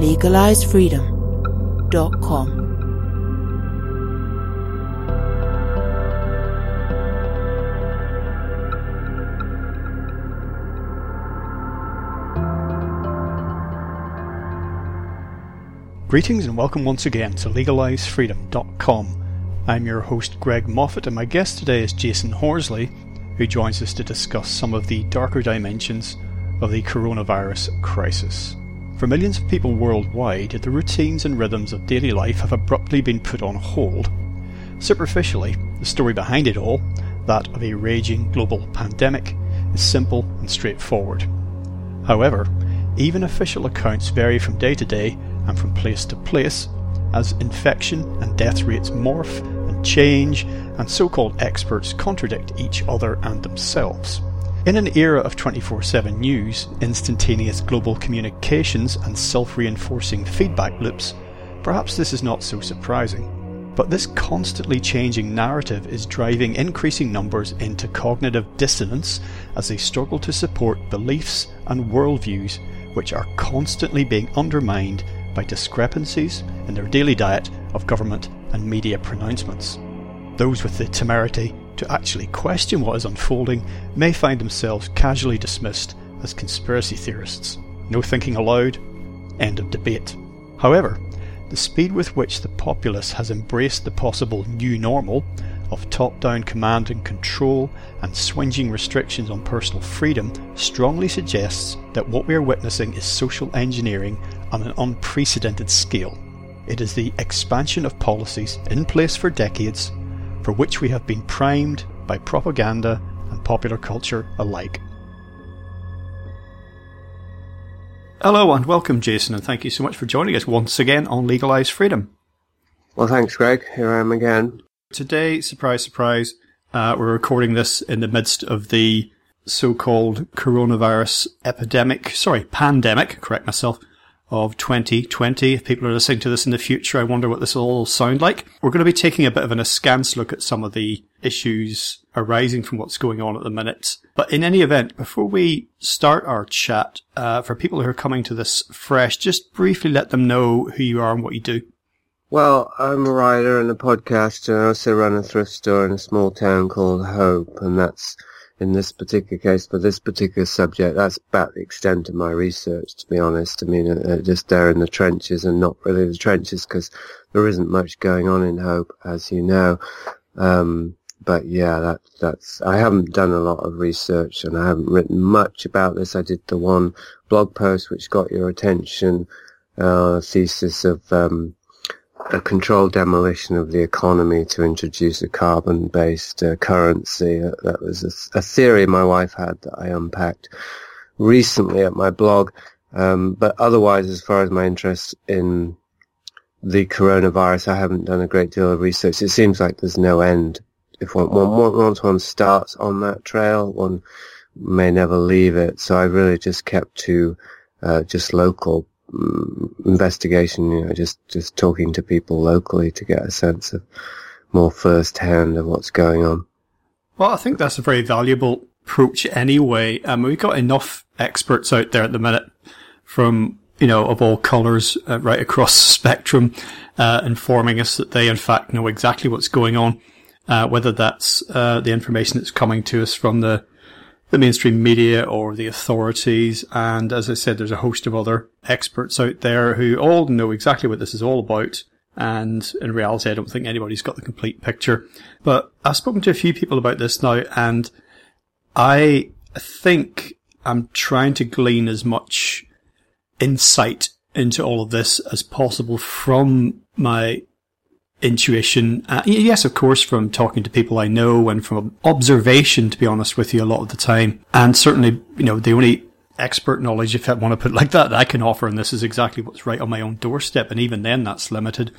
LegalizeFreedom.com. Greetings and welcome once again to LegalizeFreedom.com. I'm your host Greg Moffat, and my guest today is Jasun Horsley, who joins us to discuss some of the darker dimensions of the coronavirus crisis. For millions of people worldwide, the routines and rhythms of daily life have abruptly been put on hold. Superficially, the story behind it all, that of a raging global pandemic, is simple and straightforward. However, even official accounts vary from day to day and from place to place as infection and death rates morph and change, and so called experts contradict each other and themselves. In an era of 24 7 news, instantaneous global communications, and self reinforcing feedback loops, perhaps this is not so surprising. But this constantly changing narrative is driving increasing numbers into cognitive dissonance as they struggle to support beliefs and worldviews which are constantly being undermined by discrepancies in their daily diet of government and media pronouncements. Those with the temerity to actually question what is unfolding may find themselves casually dismissed as conspiracy theorists. No thinking allowed, end of debate. However, the speed with which the populace has embraced the possible new normal of top down command and control and swinging restrictions on personal freedom strongly suggests that what we are witnessing is social engineering on an unprecedented scale. It is the expansion of policies in place for decades for which we have been primed by propaganda and popular culture alike. Hello and welcome, Jasun, and thank you so much for joining us once again on Legalize Freedom. Well, thanks, Greg. Here I am again. Today, surprise, surprise, uh, we're recording this in the midst of the so-called coronavirus epidemic, sorry, pandemic, correct myself, of 2020. If people are listening to this in the future, I wonder what this will all sound like. We're going to be taking a bit of an askance look at some of the issues arising from what's going on at the minute. But in any event, before we start our chat, uh, for people who are coming to this fresh, just briefly let them know who you are and what you do. Well, I'm a writer and a podcaster. I also run a thrift store in a small town called Hope, and that's in this particular case, for this particular subject, that's about the extent of my research, to be honest. I mean, uh, uh just there in the trenches and not really the trenches because there isn't much going on in Hope, as you know. Um, but yeah, that, that's, I haven't done a lot of research and I haven't written much about this. I did the one blog post which got your attention, uh, thesis of, um, a controlled demolition of the economy to introduce a carbon-based uh, currency. Uh, that was a, a, theory my wife had that I unpacked recently at my blog. Um, but otherwise, as far as my interest in the coronavirus, I haven't done a great deal of research. It seems like there's no end. If one, one, once one starts on that trail, one may never leave it. So I really just kept to uh, just local investigation, you know, just, just talking to people locally to get a sense of more first hand of what's going on. Well, I think that's a very valuable approach anyway. Um, we've got enough experts out there at the minute from, you know, of all colours uh, right across the spectrum, uh, informing us that they in fact know exactly what's going on. Uh, whether that's, uh, the information that's coming to us from the the mainstream media or the authorities. And as I said, there's a host of other experts out there who all know exactly what this is all about. And in reality, I don't think anybody's got the complete picture. But I've spoken to a few people about this now, and I think I'm trying to glean as much insight into all of this as possible from my intuition. Uh, yes, of course, from talking to people I know and from observation, to be honest with you, a lot of the time. And certainly, you know, the only expert knowledge, if I want to put it like that, that I can offer, and this is exactly what's right on my own doorstep. And even then, that's limited.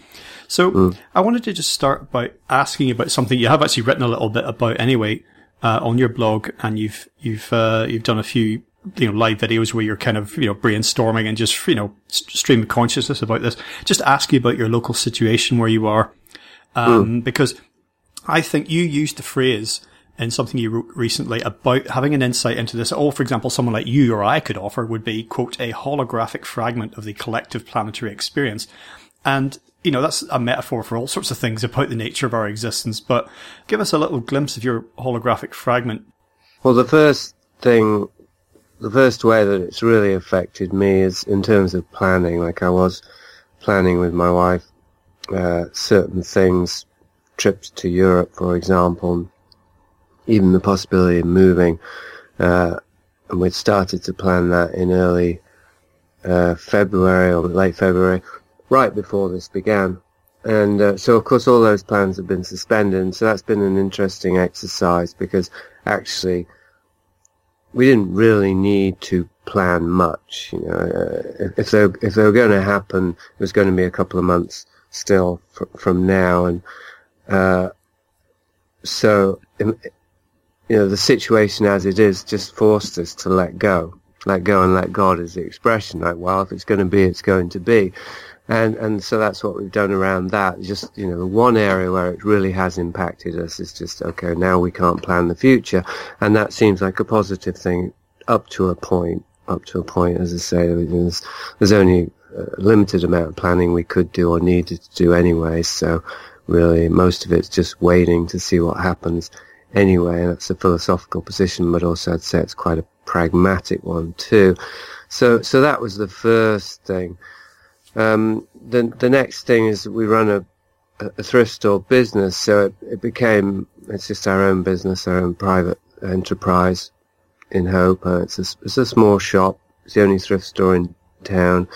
So mm. I wanted to just start by asking about something you have actually written a little bit about anyway uh, on your blog, and you've you've uh, you've done a few you know live videos where you're kind of you know brainstorming and just you know stream of consciousness about this. Just ask you about your local situation where you are, um, mm. because I think you used the phrase in something you wrote recently about having an insight into this. Or, for example, someone like you or I could offer would be, quote, a holographic fragment of the collective planetary experience. And, you know, that's a metaphor for all sorts of things about the nature of our existence. But give us a little glimpse of your holographic fragment. Well, the first thing, the first way that it's really affected me is in terms of planning. Like I was planning with my wife, uh, certain things, trips to Europe, for example, even the possibility of moving. Uh, and we'd started to plan that in early uh, February or late February, right before this began. And uh, so, of course, all those plans have been suspended. And so that's been an interesting exercise because actually we didn't really need to plan much. You know, uh, if they if they were going to happen, it was going to be a couple of months still fr- from now, and uh, so you know, the situation as it is just forced us to let go. Let go and let God is the expression. Like, well, if it's going to be, it's going to be. And, and so that's what we've done around that. Just, you know, the one area where it really has impacted us is just, okay, now we can't plan the future. And that seems like a positive thing up to a point, up to a point, as I say, there's, there's only a limited amount of planning we could do or needed to do anyway. So really most of it's just waiting to see what happens anyway. And that's a philosophical position, but also I'd say it's quite a pragmatic one too. So, so that was the first thing. Um, the the next thing is we run a, a thrift store business, so it, it became it's just our own business, our own private enterprise in Hope. Uh, it's a it's a small shop. It's the only thrift store in town,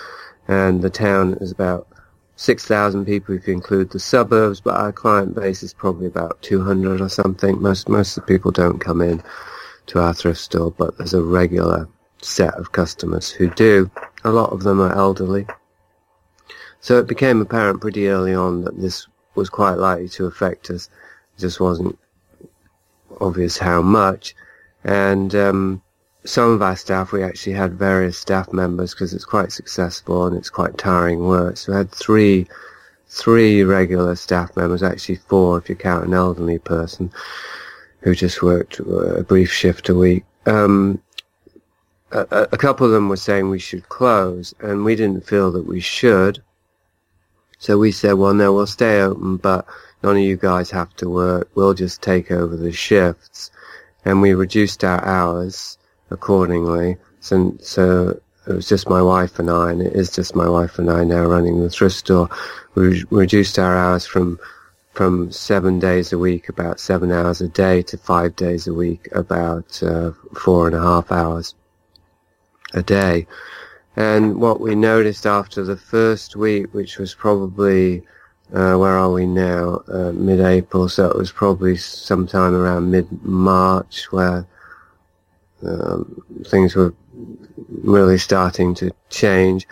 and the town is about 6,000 people if you include the suburbs, but our client base is probably about 200 or something. Most, most of the people don't come in to our thrift store, but there's a regular set of customers who do. A lot of them are elderly. So it became apparent pretty early on that this was quite likely to affect us. It just wasn't obvious how much. And, um, some of our staff, we actually had various staff members because it's quite successful and it's quite tiring work. So we had three, three regular staff members, actually four if you count an elderly person who just worked a brief shift a week. Um, a, a couple of them were saying we should close and we didn't feel that we should. So we said, well, no, we'll stay open, but none of you guys have to work. We'll just take over the shifts. And we reduced our hours accordingly. So, so it was just my wife and I, and it is just my wife and I now running the thrift store. We reduced our hours from from seven days a week, about seven hours a day, to five days a week, about uh, four and a half hours a day. And what we noticed after the first week, which was probably uh, where are we now? Uh, mid-April, so it was probably sometime around mid-March where um, things were really starting to change.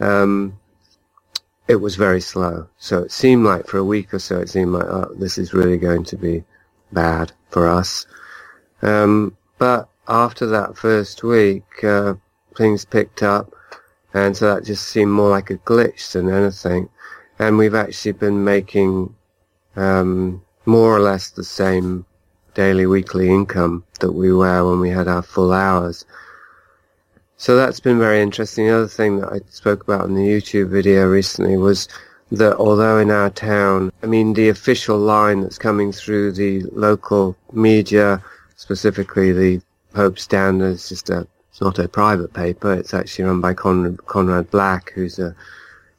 Um, it was very slow. So it seemed like for a week or so, it seemed like, oh, this is really going to be bad for us. Um, but after that first week, uh, things picked up, and so that just seemed more like a glitch than anything. And we've actually been making um, more or less the same daily, weekly income that we were when we had our full hours. So that's been very interesting. The other thing that I spoke about in the YouTube video recently was that although in our town, I mean, the official line that's coming through the local media, specifically the Hope Standard, is just a, it's not a private paper. It's actually run by Conrad, Conrad Black, who's a,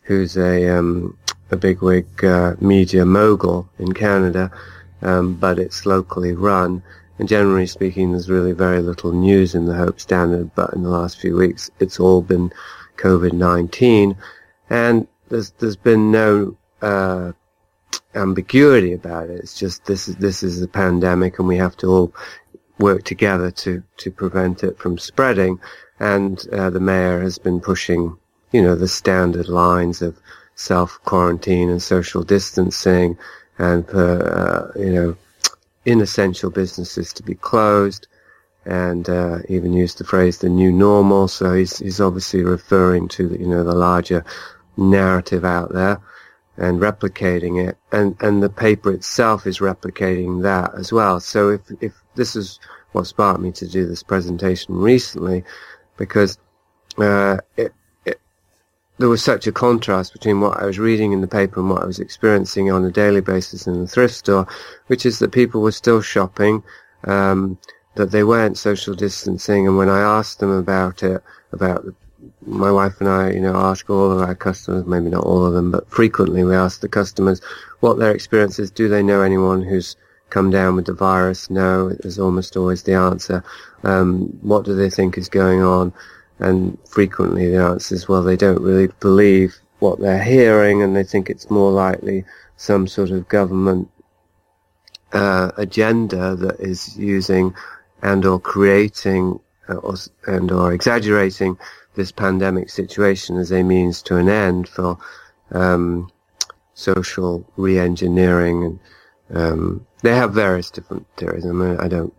who's a, um, a bigwig, uh, media mogul in Canada um, but it's locally run. And generally speaking, there's really very little news in the Hope Standard, but in the last few weeks, it's all been COVID-19. And there's, there's been no, uh, ambiguity about it. It's just this is, this is a pandemic and we have to all work together to, to prevent it from spreading. And uh, the mayor has been pushing, you know, the standard lines of self-quarantine and social distancing and for, uh, you know, inessential businesses to be closed and uh, even used the phrase the new normal. So he's, he's obviously referring to, the, you know, the larger narrative out there and replicating it. And, and the paper itself is replicating that as well. So if, if this is what sparked me to do this presentation recently, because uh, it, it, there was such a contrast between what I was reading in the paper and what I was experiencing on a daily basis in the thrift store, which is that people were still shopping, um, that they weren't social distancing, and when I asked them about it, about my wife and I, you know, ask all of our customers, maybe not all of them, but frequently we ask the customers what their experience is. Do they know anyone who's come down with the virus? No, is almost always the answer. Um, what do they think is going on? And frequently the answer is, well, they don't really believe what they're hearing and they think it's more likely some sort of government uh, agenda that is using and or creating uh, or, and or exaggerating this pandemic situation as a means to an end for um, social re-engineering and um, they have various different theories. I mean, I don't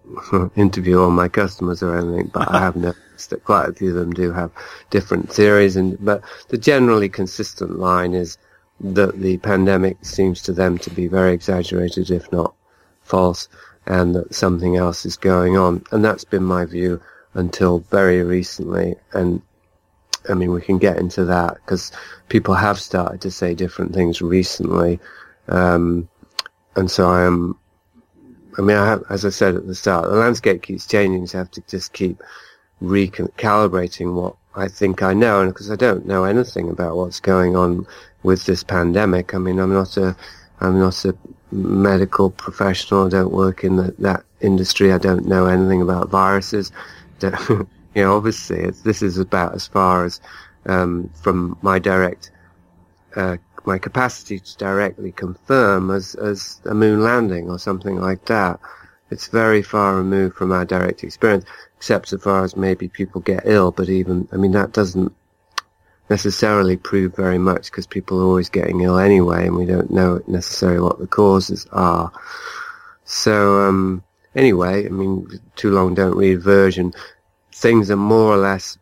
interview all my customers or anything, but I have noticed that quite a few of them do have different theories. And but the generally consistent line is that the pandemic seems to them to be very exaggerated, if not false, and that something else is going on. And that's been my view until very recently. And I mean, we can get into that because people have started to say different things recently. Um, and so I am, I mean, I have, as I said at the start, the landscape keeps changing, so I have to just keep recalibrating what I think I know, and because I don't know anything about what's going on with this pandemic. I mean, I'm not a, I'm not a medical professional. I don't work in the, that industry. I don't know anything about viruses. you know, obviously, this is about as far as um, from my direct uh, my capacity to directly confirm as, as a moon landing or something like that. It's very far removed from our direct experience, except so far as maybe people get ill, but even, I mean, that doesn't necessarily prove very much because people are always getting ill anyway and we don't know necessarily what the causes are. So, um, anyway, I mean, too long don't read version. Things are more or less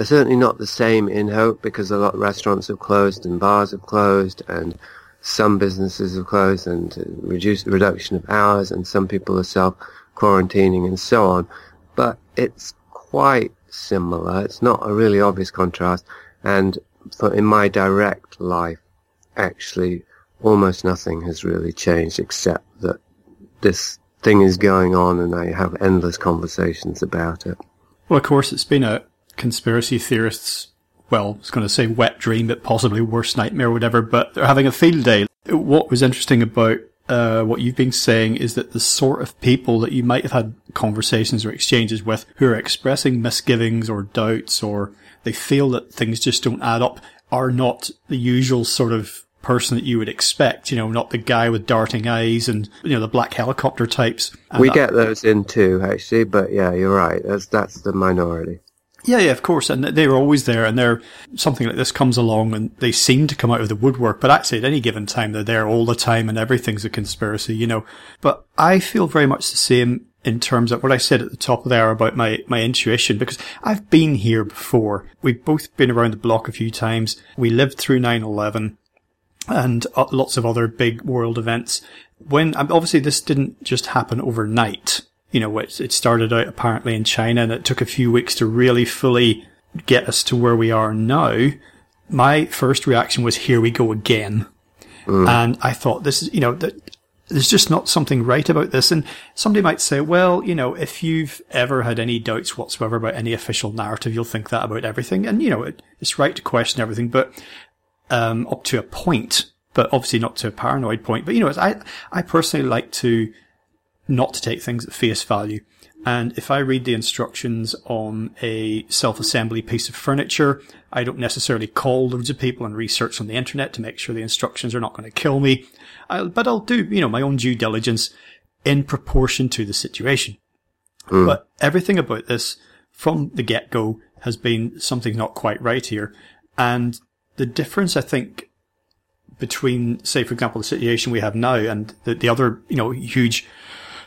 they're certainly not the same in Hope because a lot of restaurants have closed and bars have closed and some businesses have closed and reduced the reduction of hours and some people are self quarantining and so on. But it's quite similar. It's not a really obvious contrast. And for, in my direct life, actually, almost nothing has really changed except that this thing is going on and I have endless conversations about it. Well, of course, it's been a, conspiracy theorists, well, I was going to say wet dream, but possibly worst nightmare, or whatever, but they're having a field day. What was interesting about uh, what you've been saying is that the sort of people that you might have had conversations or exchanges with who are expressing misgivings or doubts or they feel that things just don't add up are not the usual sort of person that you would expect, you know, not the guy with darting eyes and, you know, the black helicopter types. And we that, get those in too, actually, but yeah, you're right. That's, that's the minority. Yeah, yeah, of course. And they're always there and they're, something like this comes along and they seem to come out of the woodwork, but actually at any given time, they're there all the time and everything's a conspiracy, you know. But I feel very much the same in terms of what I said at the top of the hour about my, my intuition, because I've been here before. We've both been around the block a few times. We lived through 9-11 and uh, lots of other big world events. When, obviously this didn't just happen overnight you know, it, it started out apparently in China and it took a few weeks to really fully get us to where we are now. My first reaction was, here we go again. Mm. And I thought this is, you know, that there's just not something right about this. And somebody might say, well, you know, if you've ever had any doubts whatsoever about any official narrative, you'll think that about everything. And, you know, it, it's right to question everything, but, um, up to a point, but obviously not to a paranoid point. But, you know, I, I personally like to, not to take things at face value. And if I read the instructions on a self-assembly piece of furniture, I don't necessarily call loads of people and research on the internet to make sure the instructions are not going to kill me. I'll, but I'll do, you know, my own due diligence in proportion to the situation. Mm. But everything about this from the get go has been something not quite right here. And the difference, I think, between, say, for example, the situation we have now and the, the other, you know, huge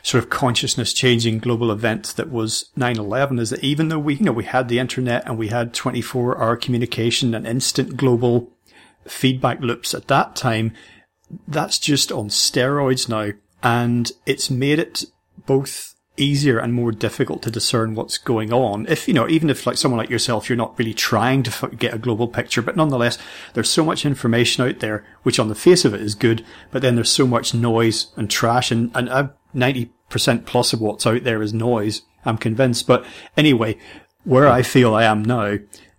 sort of consciousness changing global event that was 9-11 is that even though we, you know, we had the internet and we had 24 hour communication and instant global feedback loops at that time, that's just on steroids now. And it's made it both easier and more difficult to discern what's going on. If, you know, even if like someone like yourself, you're not really trying to get a global picture, but nonetheless, there's so much information out there, which on the face of it is good, but then there's so much noise and trash and, and uh, 90% plus of what's out there is noise. I'm convinced. But anyway, where I feel I am now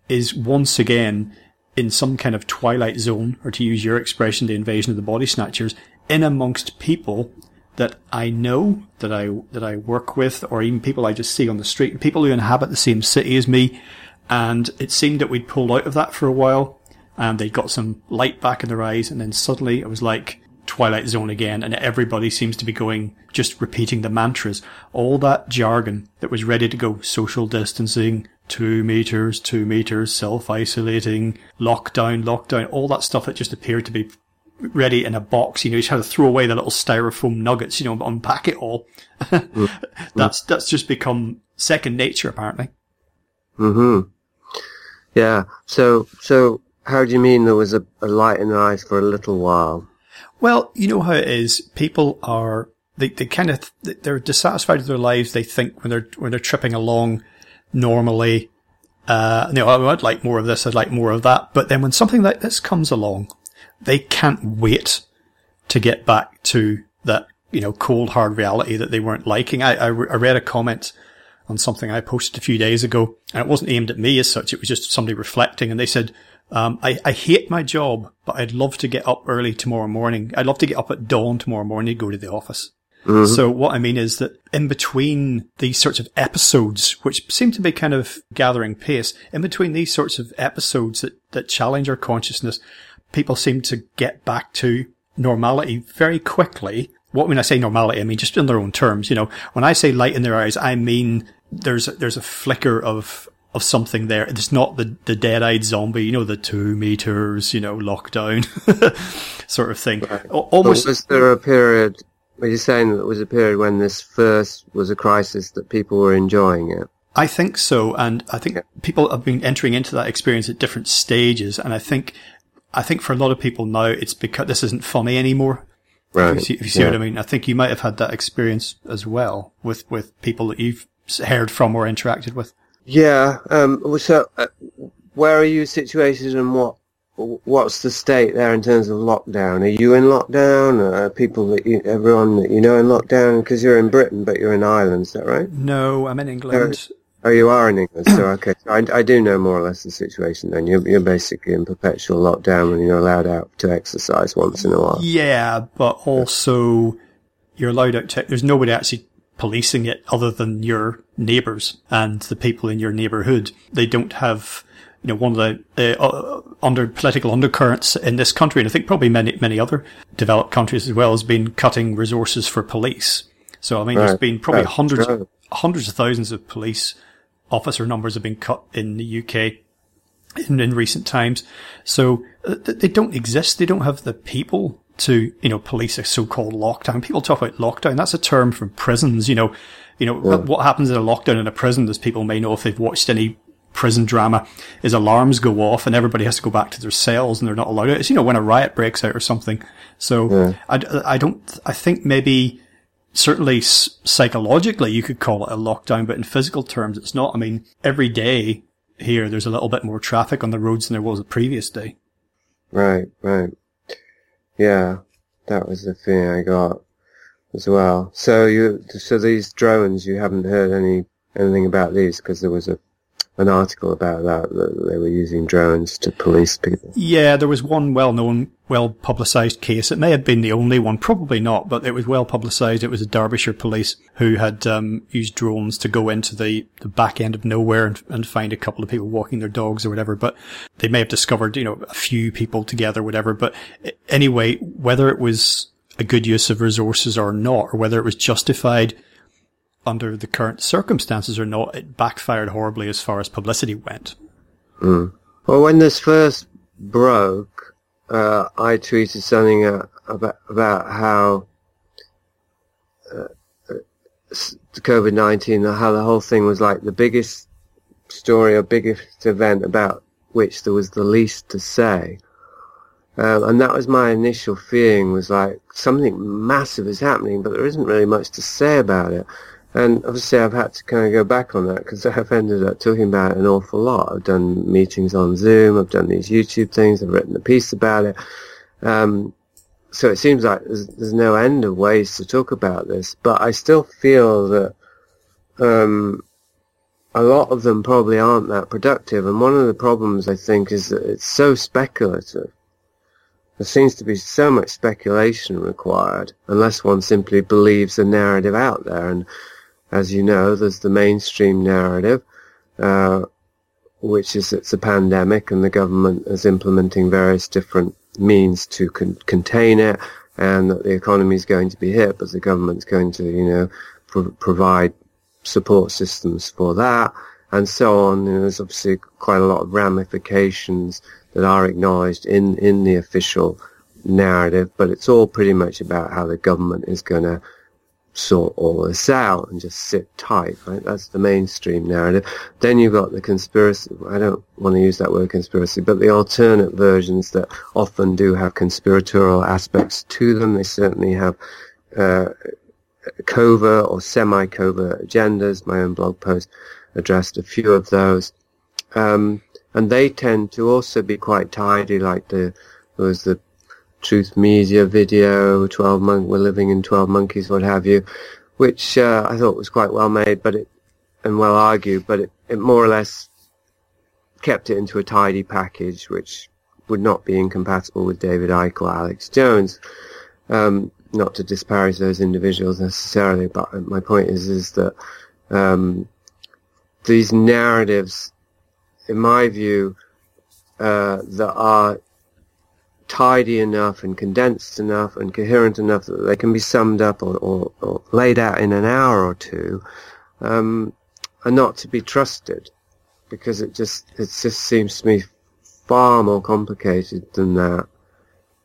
is once again in some kind of twilight zone, or to use your expression, the invasion of the body snatchers, in amongst people that I know, that I, that I work with, or even people I just see on the street, people who inhabit the same city as me. And it seemed that we'd pulled out of that for a while and they'd got some light back in their eyes. And then suddenly it was like Twilight Zone again. And everybody seems to be going, just repeating the mantras. All that jargon that was ready to go social distancing, two meters, two meters, self-isolating, lockdown, lockdown, all that stuff that just appeared to be ready in a box. You know, you just had to throw away the little styrofoam nuggets, you know, unpack it all. that's, that's just become second nature, apparently. hmm Yeah. So, so how do you mean there was a, a light in the eyes for a little while? Well, you know how it is. People are, they, they kind of, they're dissatisfied with their lives. They think when they're, when they're tripping along normally, uh, you know, oh, I'd like more of this. I'd like more of that. But then when something like this comes along, they can't wait to get back to that, you know, cold hard reality that they weren't liking. I, I, I read a comment on something I posted a few days ago and it wasn't aimed at me as such. It was just somebody reflecting and they said, um, I, I hate my job, but I'd love to get up early tomorrow morning. I'd love to get up at dawn tomorrow morning to go to the office. Mm-hmm. So what I mean is that in between these sorts of episodes, which seem to be kind of gathering pace, in between these sorts of episodes that, that challenge our consciousness, people seem to get back to normality very quickly. What when I say normality, I mean just in their own terms. You know, when I say light in their eyes, I mean there's a, there's a flicker of of something there. It's not the the dead eyed zombie, you know, the two meters, you know, lockdown sort of thing. Right. Almost. But was there a period? Are you saying that it was a period when this first was a crisis that people were enjoying it? I think so, and I think yeah. people have been entering into that experience at different stages, and I think I think for a lot of people now, it's because this isn't funny anymore. Right. If you see, if you see yeah. what I mean, I think you might have had that experience as well with, with people that you've heard from or interacted with. Yeah. Um, so, uh, where are you situated and what, what's the state there in terms of lockdown? Are you in lockdown? Are people that you, everyone that you know in lockdown? Because you're in Britain, but you're in Ireland, is that right? No, I'm in England. Oh, you are in England, so okay. I, I do know more or less the situation. Then you're you're basically in perpetual lockdown when you're allowed out to exercise once in a while. Yeah, but also you're allowed out to. There's nobody actually policing it other than your neighbours and the people in your neighbourhood. They don't have. You know, one of the uh, under political undercurrents in this country, and I think probably many many other developed countries as well, has been cutting resources for police. So I mean, right. there's been probably hundreds hundreds of thousands of police officer numbers have been cut in the UK in, in recent times. So uh, they don't exist. They don't have the people to, you know, police a so-called lockdown. People talk about lockdown. That's a term from prisons. You know, you know, yeah. what happens in a lockdown in a prison, as people may know if they've watched any prison drama, is alarms go off and everybody has to go back to their cells and they're not allowed. It's, you know, when a riot breaks out or something. So yeah. I, I don't, I think maybe certainly psychologically you could call it a lockdown, but in physical terms, it's not. I mean, every day here, there's a little bit more traffic on the roads than there was the previous day. Right, right. Yeah, that was the thing I got as well. So you, so these drones, you haven't heard any anything about these because there was a an article about that, that they were using drones to police people. Yeah, there was one well-known, well-publicised case. It may have been the only one, probably not, but it was well-publicised. It was the Derbyshire police who had um, used drones to go into the, the back end of nowhere and, and find a couple of people walking their dogs or whatever. But they may have discovered, you know, a few people together, whatever. But anyway, whether it was a good use of resources or not, or whether it was justified, under the current circumstances or not, it backfired horribly as far as publicity went. Mm. Well, when this first broke, uh, I tweeted something uh, about about how uh, COVID nineteen, how the whole thing was like the biggest story or biggest event about which there was the least to say. Um, and that was my initial feeling was like something massive is happening, but there isn't really much to say about it. And obviously I've had to kind of go back on that because I've ended up talking about it an awful lot. I've done meetings on Zoom, I've done these YouTube things, I've written a piece about it. Um, so it seems like there's, there's, no end of ways to talk about this, but I still feel that um, a lot of them probably aren't that productive. And one of the problems I think is that it's so speculative. There seems to be so much speculation required unless one simply believes the narrative out there. And as you know, there's the mainstream narrative, uh, which is it's a pandemic and the government is implementing various different means to con- contain it and that the economy is going to be hit, but the government's going to, you know, pro- provide support systems for that and so on. And there's obviously quite a lot of ramifications that are acknowledged in, in the official narrative, but it's all pretty much about how the government is going to sort all this out and just sit tight, right? That's the mainstream narrative. Then you've got the conspiracy, I don't want to use that word conspiracy, but the alternate versions that often do have conspiratorial aspects to them. They certainly have, uh, covert or semi-covert agendas. My own blog post addressed a few of those. Um, and they tend to also be quite tidy, like the, there was the Truth Media video, 12 monk, we're living in 12 monkeys, what have you, which uh, I thought was quite well made, but it, and well argued, but it, it more or less kept it into a tidy package, which would not be incompatible with David Icke or Alex Jones. Um, not to disparage those individuals necessarily, but my point is is that um, these narratives, in my view, uh, that are tidy enough and condensed enough and coherent enough that they can be summed up or, or, or laid out in an hour or two, um, are not to be trusted because it just it just seems to me far more complicated than that.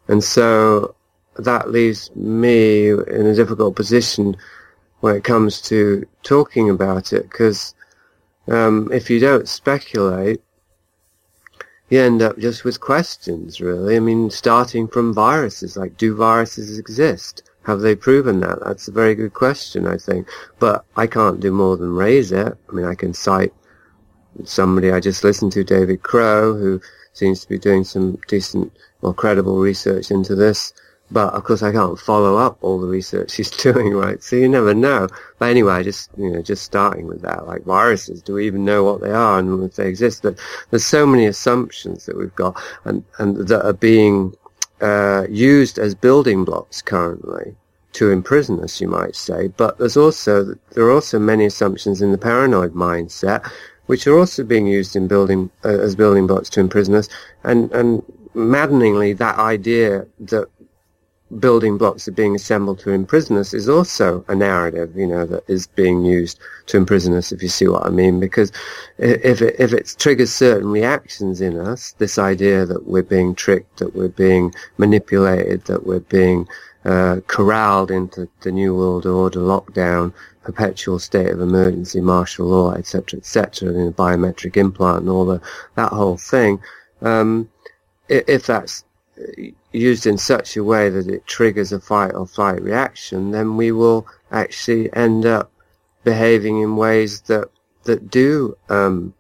And so that leaves me in a difficult position when it comes to talking about it because um, if you don't speculate, you end up just with questions, really. I mean, starting from viruses, like, do viruses exist? Have they proven that? That's a very good question, I think. But I can't do more than raise it. I mean, I can cite somebody I just listened to, David Crowe, who seems to be doing some decent, or credible research into this. But of course, I can't follow up all the research he's doing, right? So you never know. But anyway, just you know, just starting with that, like viruses, do we even know what they are and if they exist? That there's so many assumptions that we've got, and and that are being uh, used as building blocks currently to imprison us, you might say. But there's also there are also many assumptions in the paranoid mindset, which are also being used in building uh, as building blocks to imprison us, and and maddeningly, that idea that building blocks are being assembled to imprison us is also a narrative, you know, that is being used to imprison us, if you see what I mean. Because if it, if it triggers certain reactions in us, this idea that we're being tricked, that we're being manipulated, that we're being uh, corralled into the New World Order lockdown, perpetual state of emergency, martial law, etc., etc., and a biometric implant and all the, that whole thing, um, if that's used in such a way that it triggers a fight or flight reaction, then we will actually end up behaving in ways that that do um,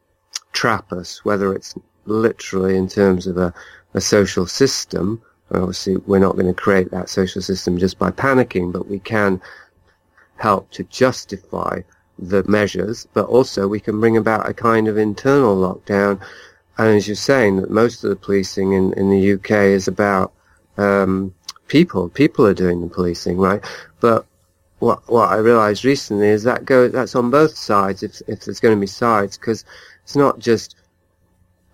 trap us, whether it's literally in terms of a, a social system. Obviously, we're not going to create that social system just by panicking, but we can help to justify the measures, but also we can bring about a kind of internal lockdown. And as you're saying, that most of the policing in, in the UK is about um, people. People are doing the policing, right? But what what I realised recently is that go that's on both sides. If if there's going to be sides, because it's not just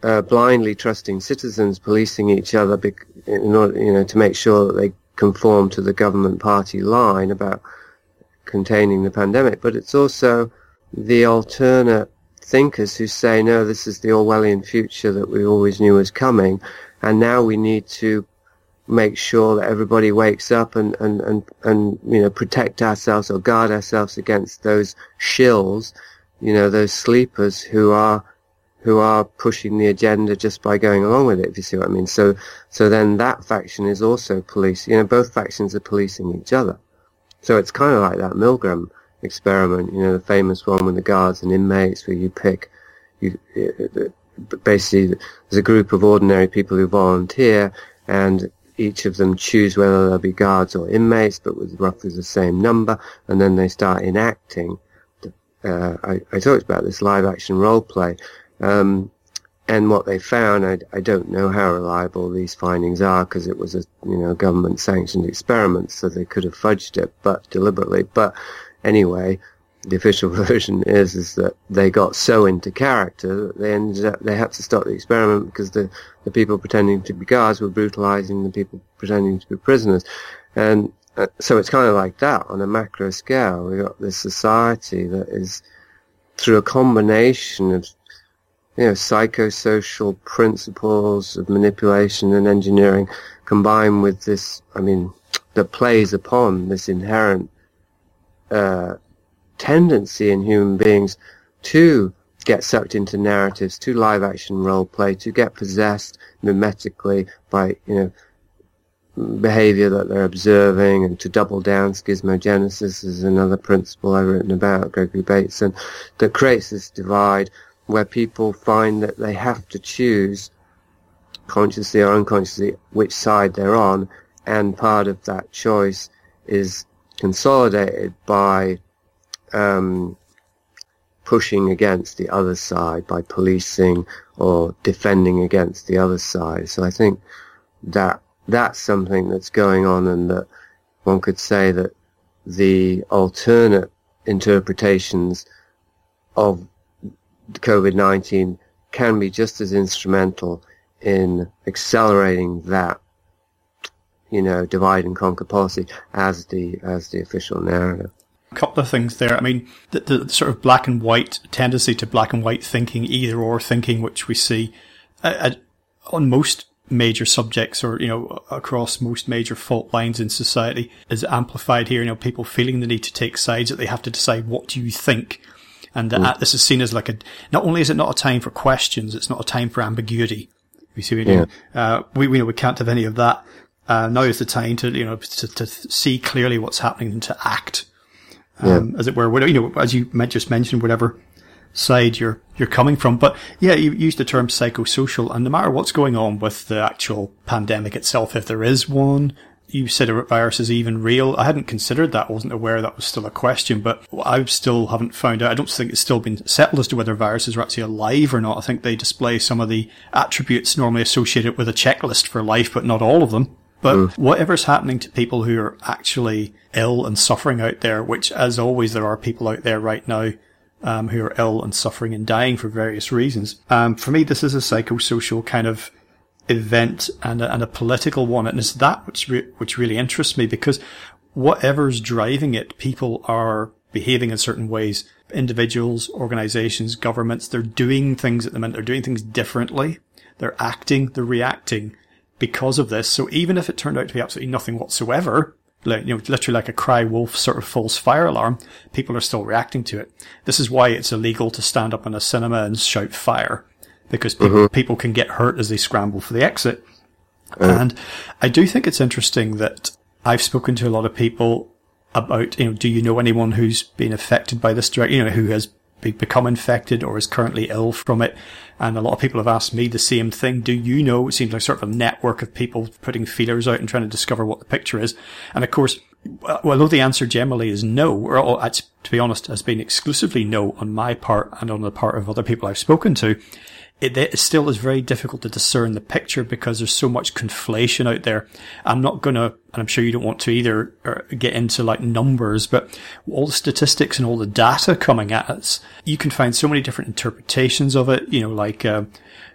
uh, blindly trusting citizens policing each other in order, you know, to make sure that they conform to the government party line about containing the pandemic, but it's also the alternate thinkers who say, no, this is the Orwellian future that we always knew was coming, and now we need to make sure that everybody wakes up and, and, and, and you know, protect ourselves or guard ourselves against those shills, you know, those sleepers who are who are pushing the agenda just by going along with it, if you see what I mean. So, so then that faction is also police. You know, both factions are policing each other. So it's kind of like that Milgram experiment, you know, the famous one with the guards and inmates, where you pick, you uh, uh, basically there's a group of ordinary people who volunteer, and each of them choose whether they'll be guards or inmates, but with roughly the same number, and then they start enacting. Uh, I, I talked about this live action role play um, and what they found, I, I, don't know how reliable these findings are because it was a you know government sanctioned experiment, so they could have fudged it, but deliberately. But anyway, the official version is is that they got so into character that they ended up they had to stop the experiment because the the people pretending to be guards were brutalizing the people pretending to be prisoners, and uh, so it's kind of like that on a macro scale. We got this society that is through a combination of you know, psychosocial principles of manipulation and engineering combined with this, I mean, that plays upon this inherent uh, tendency in human beings to get sucked into narratives, to live action role play, to get possessed mimetically by, you know, behavior that they're observing and to double down schismogenesis is another principle I've written about, Gregory Bateson, that creates this divide where people find that they have to choose consciously or unconsciously which side they're on, and part of that choice is consolidated by um, pushing against the other side, by policing or defending against the other side. So I think that that's something that's going on, and that one could say that the alternate interpretations of COVID-19 can be just as instrumental in accelerating that, you know, divide and conquer policy as the, as the official narrative. Couple of things there. I mean, the, the sort of black and white tendency to black and white thinking, either or thinking, which we see uh, on most major subjects or, you know, across most major fault lines in society is amplified here. You know, people feeling the need to take sides that they have to decide what do you think and uh, mm. this is seen as like a, not only is it not a time for questions, it's not a time for ambiguity. You see what I mean? Uh, we, we know we can't have any of that. Uh, now is the time to, you know, to, to see clearly what's happening and to act, um, yeah. as it were, whatever, you know, as you just mentioned, whatever side you're, you're coming from. But yeah, you used the term psychosocial and no matter what's going on with the actual pandemic itself, if there is one, you said a virus is even real. I hadn't considered that. I wasn't aware that was still a question, but I still haven't found out. I don't think it's still been settled as to whether viruses are actually alive or not. I think they display some of the attributes normally associated with a checklist for life, but not all of them. But mm. whatever's happening to people who are actually ill and suffering out there, which as always there are people out there right now um, who are ill and suffering and dying for various reasons. Um, for me, this is a psychosocial kind of event and a, and a political one. And it's that which, re- which really interests me because whatever's driving it, people are behaving in certain ways. Individuals, organizations, governments, they're doing things at the minute. They're doing things differently. They're acting, they're reacting because of this. So even if it turned out to be absolutely nothing whatsoever, like, you know, literally like a cry wolf sort of false fire alarm, people are still reacting to it. This is why it's illegal to stand up in a cinema and shout fire because people, mm-hmm. people can get hurt as they scramble for the exit. Mm. And I do think it's interesting that I've spoken to a lot of people about, you know, do you know anyone who's been affected by this direct, you know, who has become infected or is currently ill from it? And a lot of people have asked me the same thing. Do you know? It seems like sort of a network of people putting feelers out and trying to discover what the picture is. And of course, although the answer generally is no, or to be honest, has been exclusively no on my part and on the part of other people I've spoken to, it, it still is very difficult to discern the picture because there's so much conflation out there. I'm not gonna, and I'm sure you don't want to either, uh, get into like numbers, but all the statistics and all the data coming at us, you can find so many different interpretations of it. You know, like, uh,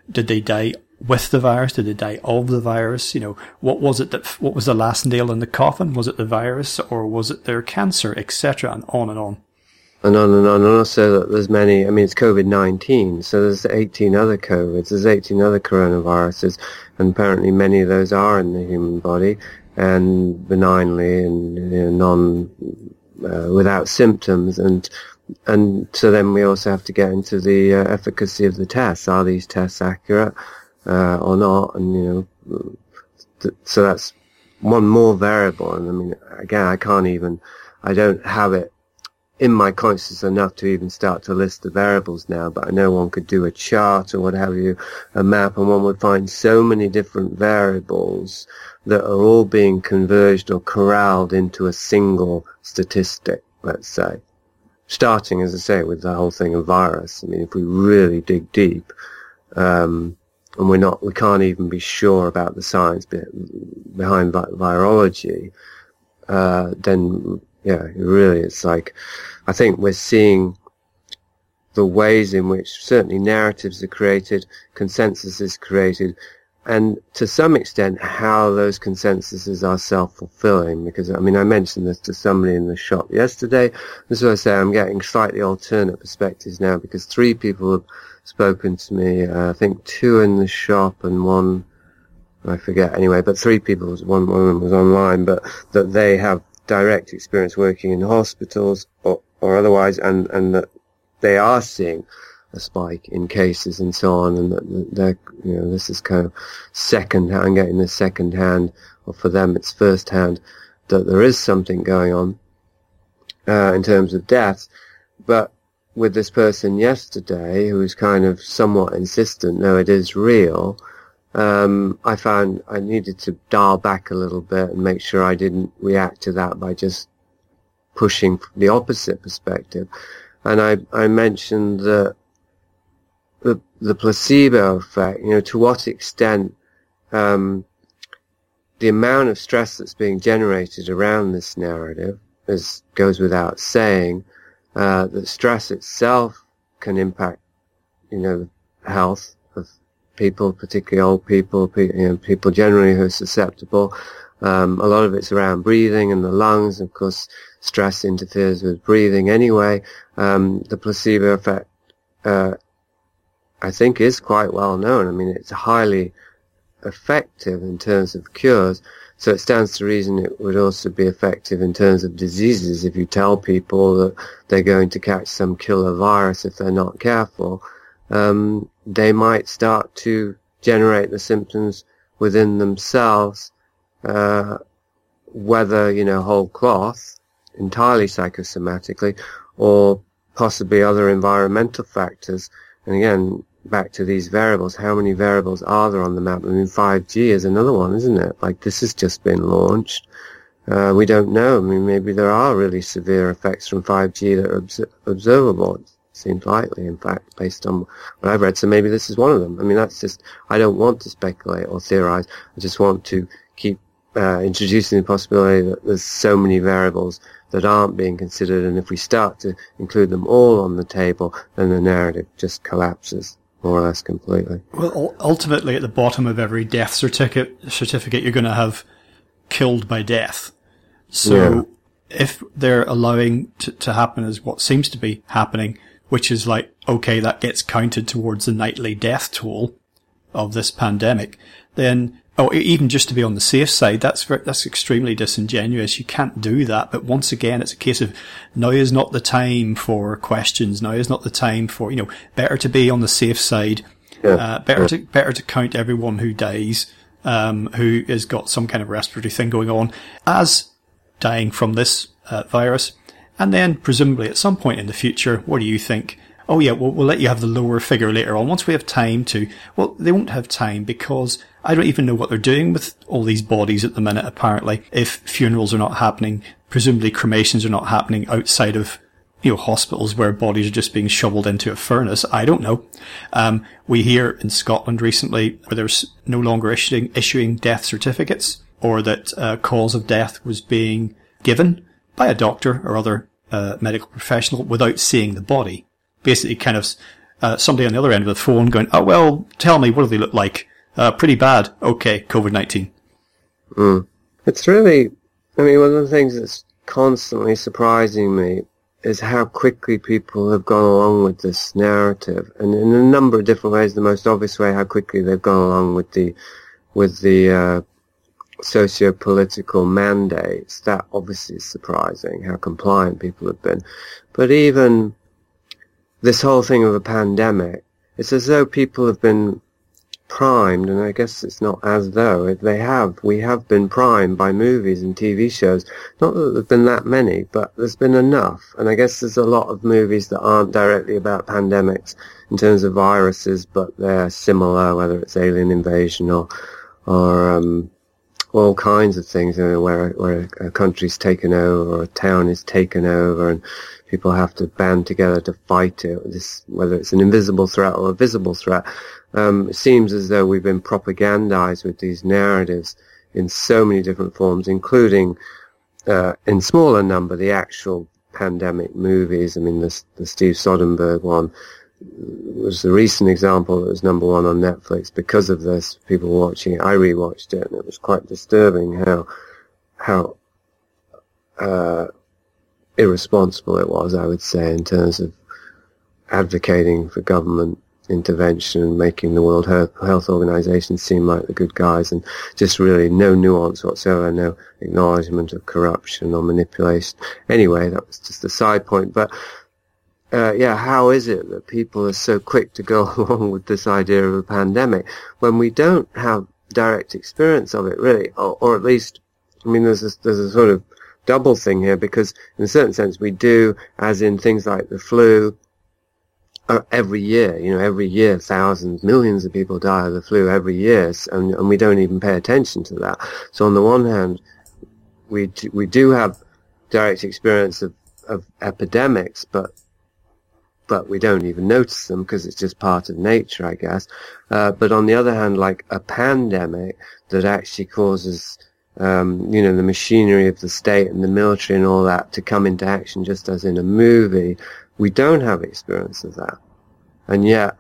did they die with the virus? Did they die of the virus? You know, what was it that, what was the last nail in the coffin? Was it the virus or was it their cancer, etc. and on and on? And on and on, and also that there's many, I mean, it's COVID-19, so there's 18 other COVIDs, there's 18 other coronaviruses, and apparently many of those are in the human body, and benignly and you know, non, uh, without symptoms, and and so then we also have to get into the uh, efficacy of the tests. Are these tests accurate uh, or not? And you know, th- so that's one more variable. And I mean, again, I can't even, I don't have it in my consciousness enough to even start to list the variables now. But I know one could do a chart or what have you, a map, and one would find so many different variables that are all being converged or corralled into a single statistic. Let's say starting, as I say, with the whole thing of virus. I mean, if we really dig deep, um, and we're not, we can't even be sure about the science be, behind vi- virology, uh, then yeah, really, it's like, I think we're seeing the ways in which certainly narratives are created, consensus is created, and to some extent how those consensuses are self-fulfilling because I mean I mentioned this to somebody in the shop yesterday. This is I say I'm getting slightly alternate perspectives now because three people have spoken to me uh, I think two in the shop and one I forget anyway but three people one one was online but that they have direct experience working in hospitals or, or otherwise and and that they are seeing a spike in cases and so on, and that they're, you know, this is kind of second hand, getting this second hand, or for them it's first hand, that there is something going on uh, in terms of deaths. But with this person yesterday, who was kind of somewhat insistent, no, it is real, um, I found I needed to dial back a little bit and make sure I didn't react to that by just pushing from the opposite perspective. And I, I mentioned that the, the placebo effect, you know, to what extent um, the amount of stress that's being generated around this narrative, as goes without saying, uh, that stress itself can impact, you know, health of people, particularly old people, you know, people generally who are susceptible. Um, a lot of it's around breathing and the lungs. Of course, stress interferes with breathing anyway. Um, the placebo effect uh, I think is quite well known. I mean, it's highly effective in terms of cures. So it stands to reason it would also be effective in terms of diseases. If you tell people that they're going to catch some killer virus if they're not careful, um, they might start to generate the symptoms within themselves, uh, whether, you know, whole cloth, entirely psychosomatically, or possibly other environmental factors. And again, back to these variables, how many variables are there on the map? I mean, 5G is another one, isn't it? Like, this has just been launched. Uh, we don't know. I mean, maybe there are really severe effects from 5G that are obs- observable. It seems likely, in fact, based on what I've read. So maybe this is one of them. I mean, that's just, I don't want to speculate or theorize. I just want to keep uh, introducing the possibility that there's so many variables that aren't being considered, and if we start to include them all on the table, then the narrative just collapses more or less completely. Well, ultimately, at the bottom of every death certificate, certificate, you're going to have killed by death. So, yeah. if they're allowing to, to happen as what seems to be happening, which is like, okay, that gets counted towards the nightly death toll of this pandemic, then Oh, even just to be on the safe side, that's very, that's extremely disingenuous. You can't do that. But once again, it's a case of now is not the time for questions. Now is not the time for you know better to be on the safe side. Yeah. Uh, better yeah. to better to count everyone who dies, um, who has got some kind of respiratory thing going on, as dying from this uh, virus, and then presumably at some point in the future, what do you think? Oh yeah, we'll, we'll let you have the lower figure later on once we have time to. Well, they won't have time because I don't even know what they're doing with all these bodies at the minute, apparently. If funerals are not happening, presumably cremations are not happening outside of you know, hospitals where bodies are just being shoveled into a furnace. I don't know. Um, we hear in Scotland recently where there's no longer issuing, issuing death certificates or that uh, cause of death was being given by a doctor or other uh, medical professional without seeing the body basically kind of uh, somebody on the other end of the phone going, "Oh well, tell me, what do they look like?" Uh, pretty bad. Okay, COVID nineteen. Mm. It's really, I mean, one of the things that's constantly surprising me is how quickly people have gone along with this narrative, and in a number of different ways. The most obvious way, how quickly they've gone along with the with the uh, socio-political mandates. That obviously is surprising. How compliant people have been, but even this whole thing of a pandemic, it's as though people have been primed, and I guess it's not as though they have. We have been primed by movies and TV shows. Not that there've been that many, but there's been enough. And I guess there's a lot of movies that aren't directly about pandemics in terms of viruses, but they're similar, whether it's alien invasion or or um, all kinds of things, you know, where where a country's taken over or a town is taken over, and people have to band together to fight it. This, whether it's an invisible threat or a visible threat um, it seems as though we've been propagandized with these narratives in so many different forms, including uh, in smaller number the actual pandemic movies. I mean, the, the Steve Soderbergh one was the recent example that was number one on Netflix because of this. People watching it. I rewatched it, and it was quite disturbing how how uh, irresponsible it was. I would say in terms of advocating for government intervention and making the World Health Organization seem like the good guys and just really no nuance whatsoever, no acknowledgement of corruption or manipulation. Anyway, that was just a side point. But uh, yeah, how is it that people are so quick to go along with this idea of a pandemic when we don't have direct experience of it really, or, or at least, I mean, there's a, there's a sort of double thing here because in a certain sense we do, as in things like the flu, uh, every year. You know, every year, thousands, millions of people die of the flu every year, and, and we don't even pay attention to that. So on the one hand, we we do have direct experience of, of epidemics, but but we don't even notice them because it's just part of nature, I guess. Uh, but on the other hand, like a pandemic that actually causes, um, you know, the machinery of the state and the military and all that to come into action just as in a movie, we don't have experience of that. And yet,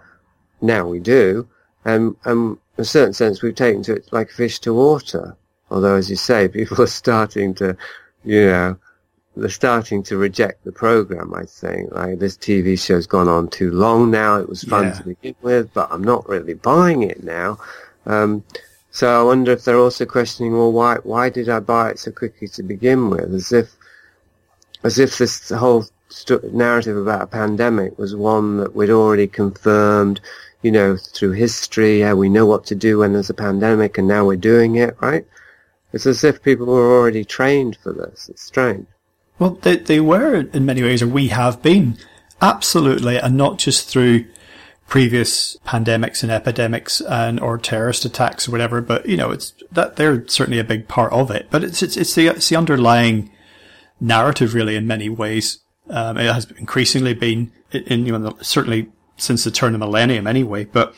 now we do. And, and in a certain sense, we've taken to it like fish to water. Although, as you say, people are starting to, you know, they're starting to reject the program, I think. Like, this TV show's gone on too long now. It was fun yeah. to begin with, but I'm not really buying it now. Um, so I wonder if they're also questioning, well, why, why did I buy it so quickly to begin with? As if, as if this whole st- narrative about a pandemic was one that we'd already confirmed, you know, through history. Yeah, we know what to do when there's a pandemic, and now we're doing it, right? It's as if people were already trained for this. It's strange. Well, they, they were in many ways, or we have been. Absolutely, and not just through previous pandemics and epidemics and or terrorist attacks or whatever, but you know, it's that they're certainly a big part of it. But it's it's, it's the it's the underlying narrative really in many ways um, it has increasingly been in, you know, certainly since the turn of millennium anyway, but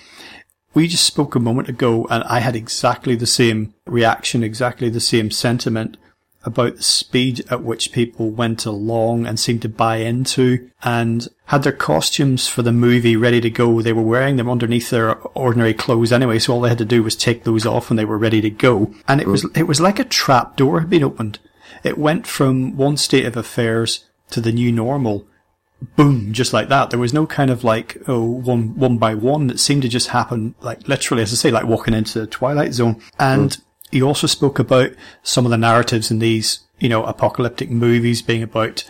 we just spoke a moment ago and I had exactly the same reaction, exactly the same sentiment about the speed at which people went along and seemed to buy into and had their costumes for the movie ready to go. They were wearing them underneath their ordinary clothes anyway, so all they had to do was take those off when they were ready to go. And it was, it was like a trap door had been opened. It went from one state of affairs to the new normal, boom, just like that. There was no kind of like, oh, one, one by one. It seemed to just happen, like literally, as I say, like walking into the Twilight Zone. And mm. He also spoke about some of the narratives in these, you know, apocalyptic movies being about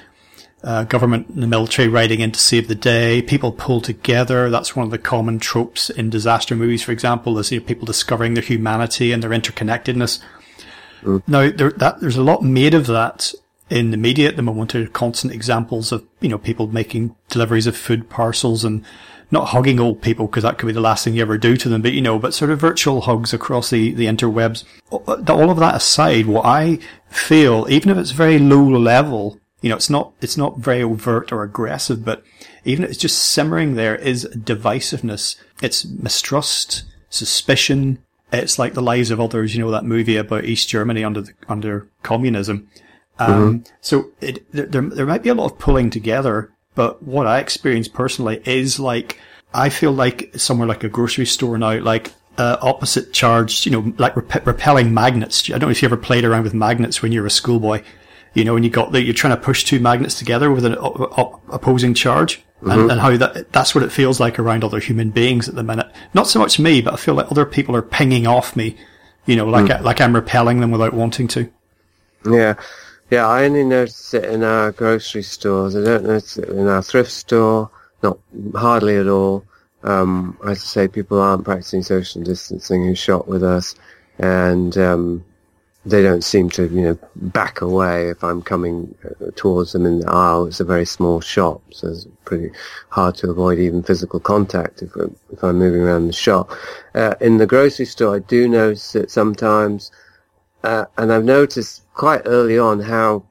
uh, government and the military riding in to save the day. People pull together. That's one of the common tropes in disaster movies, for example, is you know, people discovering their humanity and their interconnectedness. Mm. Now, there, that, there's a lot made of that in the media at the moment there are constant examples of, you know, people making deliveries of food parcels and not hugging old people because that could be the last thing you ever do to them, but you know, but sort of virtual hugs across the, the interwebs. All of that aside, what I feel, even if it's very low level, you know, it's not, it's not very overt or aggressive, but even if it's just simmering there is divisiveness. It's mistrust, suspicion. It's like the lives of others, you know, that movie about East Germany under the, under communism. Um, mm-hmm. So it, there, there might be a lot of pulling together, but what I experience personally is like, I feel like somewhere like a grocery store now, like uh, opposite charged, you know, like rep- repelling magnets. I don't know if you ever played around with magnets when you were a schoolboy, you know, and you got that you're trying to push two magnets together with an opposing charge. Mm-hmm. And, and, how that that's what it feels like around other human beings at the minute. Not so much me, but I feel like other people are pinging off me, you know, like mm. I, like I'm repelling them without wanting to. Yeah, yeah. I only notice it in our grocery stores. I don't notice it in our thrift store. Not hardly at all. Um, as I say, people aren't practicing social distancing who shop with us, and um, they don't seem to, you know, back away if I'm coming uh, towards them in the aisle. It's a very small shop, so it's pretty hard to avoid even physical contact if, if I'm moving around the shop. Uh, in the grocery store, I do notice it sometimes, uh, and I've noticed quite early on how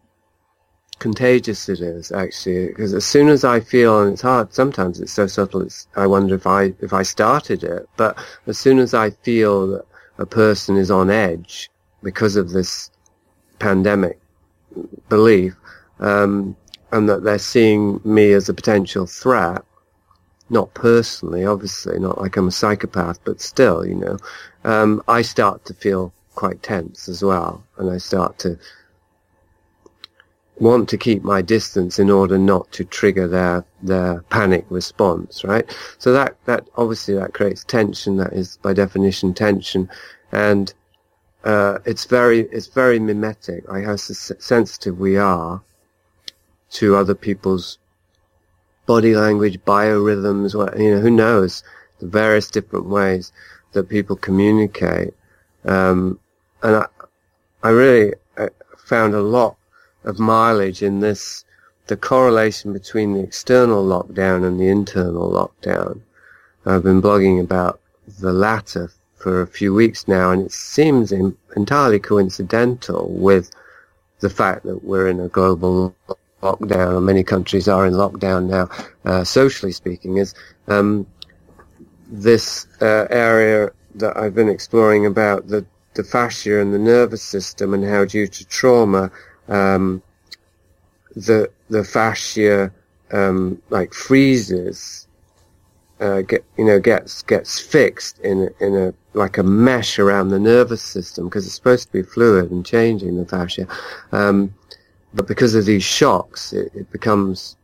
contagious it is actually because as soon as I feel and it's hard sometimes it's so subtle it's I wonder if I if I started it but as soon as I feel that a person is on edge because of this pandemic belief um, and that they're seeing me as a potential threat not personally obviously not like I'm a psychopath but still you know um, I start to feel quite tense as well and I start to want to keep my distance in order not to trigger their their panic response, right? So that that obviously that creates tension. That is by definition tension, and uh, it's very it's very mimetic. How sensitive we are to other people's body language, biorhythms. What you know, who knows the various different ways that people communicate. Um, and I, I really found a lot of mileage in this, the correlation between the external lockdown and the internal lockdown. I've been blogging about the latter for a few weeks now, and it seems in, entirely coincidental with the fact that we're in a global lockdown, and many countries are in lockdown now, uh, socially speaking, is um, this uh, area that I've been exploring about the, the fascia and the nervous system and how due to trauma um, the the fascia um, like freezes, uh, get you know gets gets fixed in a, in a like a mesh around the nervous system because it's supposed to be fluid and changing the fascia, um, but because of these shocks, it, it becomes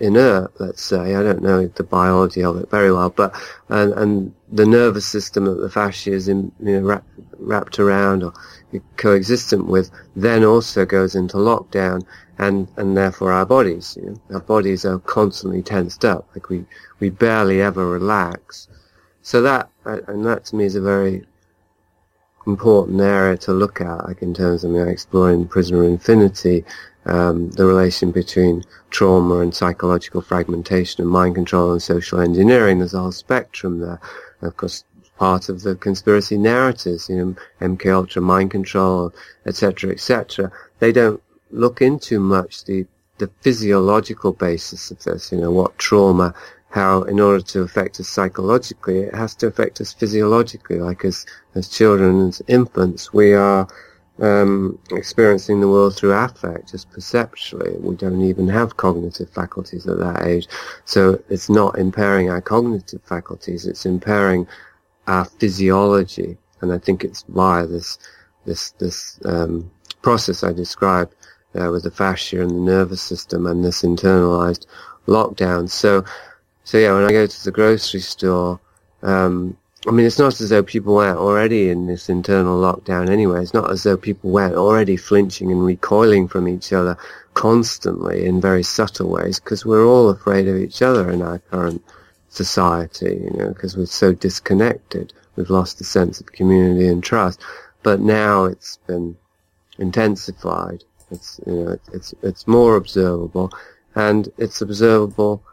inert, let's say. I don't know the biology of it very well, but and, and the nervous system that the fascia is in, you know, wrapped, wrapped around or coexistent with then also goes into lockdown and, and therefore our bodies. You know, our bodies are constantly tensed up, like we, we barely ever relax. So that, and that to me is a very important area to look at, like in terms of you know, exploring prisoner infinity, um, the relation between trauma and psychological fragmentation and mind control and social engineering. There's a whole spectrum there. Of course, part of the conspiracy narratives, you know, MK Ultra, mind control, etc., etc. They don't look into much the the physiological basis of this. You know, what trauma, how in order to affect us psychologically, it has to affect us physiologically. Like as as children, as infants, we are um, experiencing the world through affect, just perceptually. We don't even have cognitive faculties at that age. So it's not impairing our cognitive faculties, it's impairing our physiology. And I think it's via this, this, this, um, process I described uh, with the fascia and the nervous system and this internalized lockdown. So, so yeah, when I go to the grocery store, um, I mean, it's not as though people weren't already in this internal lockdown anyway. It's not as though people weren't already flinching and recoiling from each other constantly in very subtle ways because we're all afraid of each other in our current society, you know, because we're so disconnected. We've lost the sense of community and trust. But now it's been intensified. It's, you know, it's, it's more observable and it's observable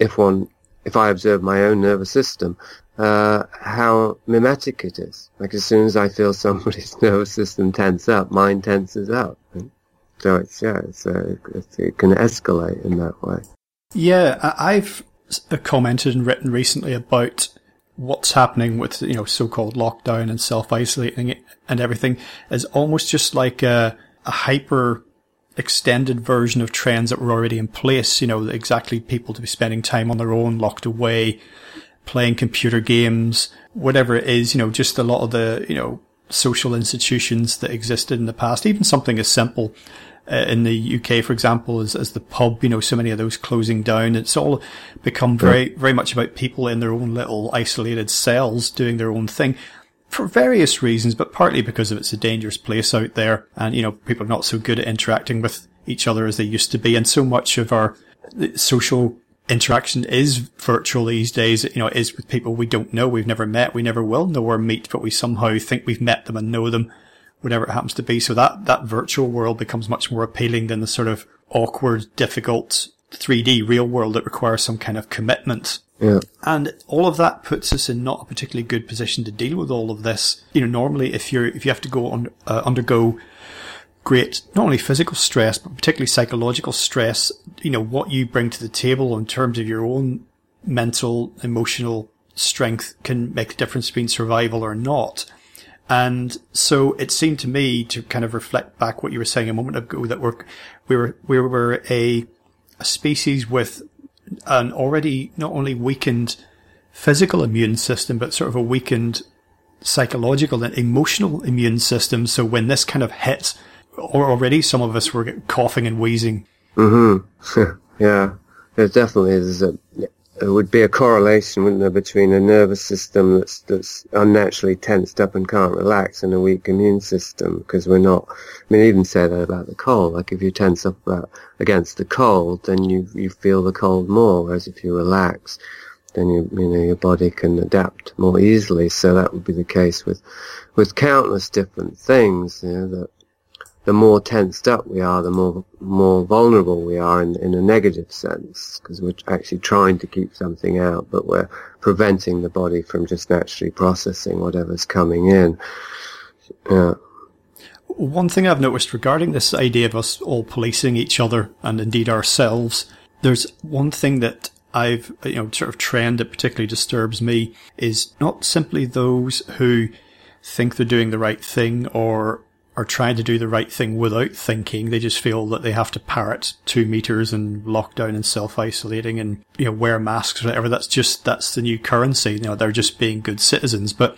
if one, if I observe my own nervous system, uh, how mimetic it is. Like as soon as I feel somebody's nervous system tense up, mine tenses up. So it's, yeah, it's, uh, it's, it can escalate in that way. Yeah, I've commented and written recently about what's happening with you know so-called lockdown and self-isolating and everything is almost just like a, a hyper extended version of trends that were already in place. You know, exactly people to be spending time on their own, locked away, playing computer games, whatever it is, you know, just a lot of the, you know, social institutions that existed in the past, even something as simple uh, in the UK, for example, as, as the pub, you know, so many of those closing down. It's all become very, very much about people in their own little isolated cells doing their own thing for various reasons, but partly because of it's a dangerous place out there. And, you know, people are not so good at interacting with each other as they used to be. And so much of our social interaction is virtual these days. You know, it is with people we don't know, we've never met, we never will know or meet, but we somehow think we've met them and know them, whatever it happens to be. So that, that virtual world becomes much more appealing than the sort of awkward, difficult 3D real world that requires some kind of commitment. Yeah. And all of that puts us in not a particularly good position to deal with all of this. You know, normally if you're, if you have to go on, uh, undergo great, not only physical stress, but particularly psychological stress, you know, what you bring to the table in terms of your own mental, emotional strength can make a difference between survival or not. And so it seemed to me to kind of reflect back what you were saying a moment ago that we're, we were, we were a, a species with an already not only weakened physical immune system, but sort of a weakened psychological and emotional immune system. So when this kind of hit, or already some of us were coughing and wheezing. Mm-hmm. yeah, there definitely is a. There would be a correlation, wouldn't there, between a nervous system that's that's unnaturally tensed up and can't relax, and a weak immune system because we're not. I mean, even say that about the cold. Like if you tense up about, against the cold, then you you feel the cold more, whereas if you relax, then you you know your body can adapt more easily. So that would be the case with with countless different things. You know that the more tensed up we are, the more more vulnerable we are in, in a negative sense, because we're actually trying to keep something out, but we're preventing the body from just naturally processing whatever's coming in. Yeah. One thing I've noticed regarding this idea of us all policing each other and indeed ourselves, there's one thing that I've, you know, sort of trend that particularly disturbs me is not simply those who think they're doing the right thing or are trying to do the right thing without thinking. They just feel that they have to parrot two meters and lockdown and self isolating and, you know, wear masks or whatever. That's just, that's the new currency. You know, they're just being good citizens. But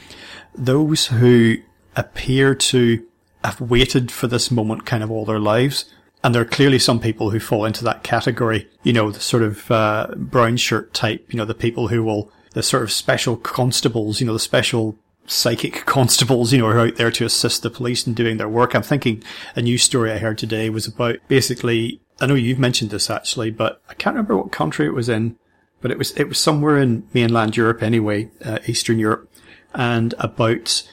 those who appear to have waited for this moment kind of all their lives, and there are clearly some people who fall into that category, you know, the sort of, uh, brown shirt type, you know, the people who will, the sort of special constables, you know, the special psychic constables, you know, are out there to assist the police in doing their work. I'm thinking a news story I heard today was about basically, I know you've mentioned this actually, but I can't remember what country it was in, but it was, it was somewhere in mainland Europe anyway, uh, Eastern Europe, and about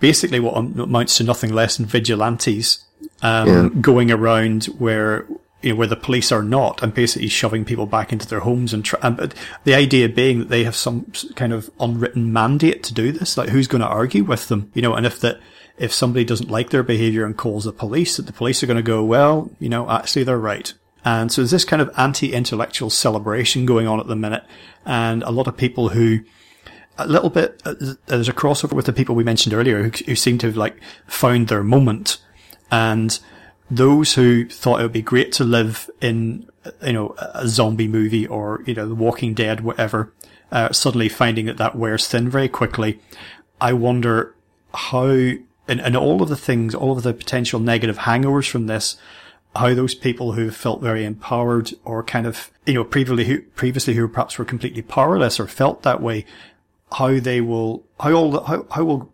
basically what amounts to nothing less than vigilantes, um, yeah. going around where you know, where the police are not and basically shoving people back into their homes and, and the idea being that they have some kind of unwritten mandate to do this. Like who's going to argue with them? You know, and if that, if somebody doesn't like their behavior and calls the police, that the police are going to go, well, you know, actually they're right. And so there's this kind of anti-intellectual celebration going on at the minute. And a lot of people who, a little bit, uh, there's a crossover with the people we mentioned earlier who, who seem to have like found their moment and, those who thought it would be great to live in, you know, a zombie movie or, you know, The Walking Dead, whatever, uh, suddenly finding that that wears thin very quickly. I wonder how, and, and all of the things, all of the potential negative hangovers from this, how those people who felt very empowered or kind of, you know, previously who, previously who perhaps were completely powerless or felt that way, how they will, how all, how, how will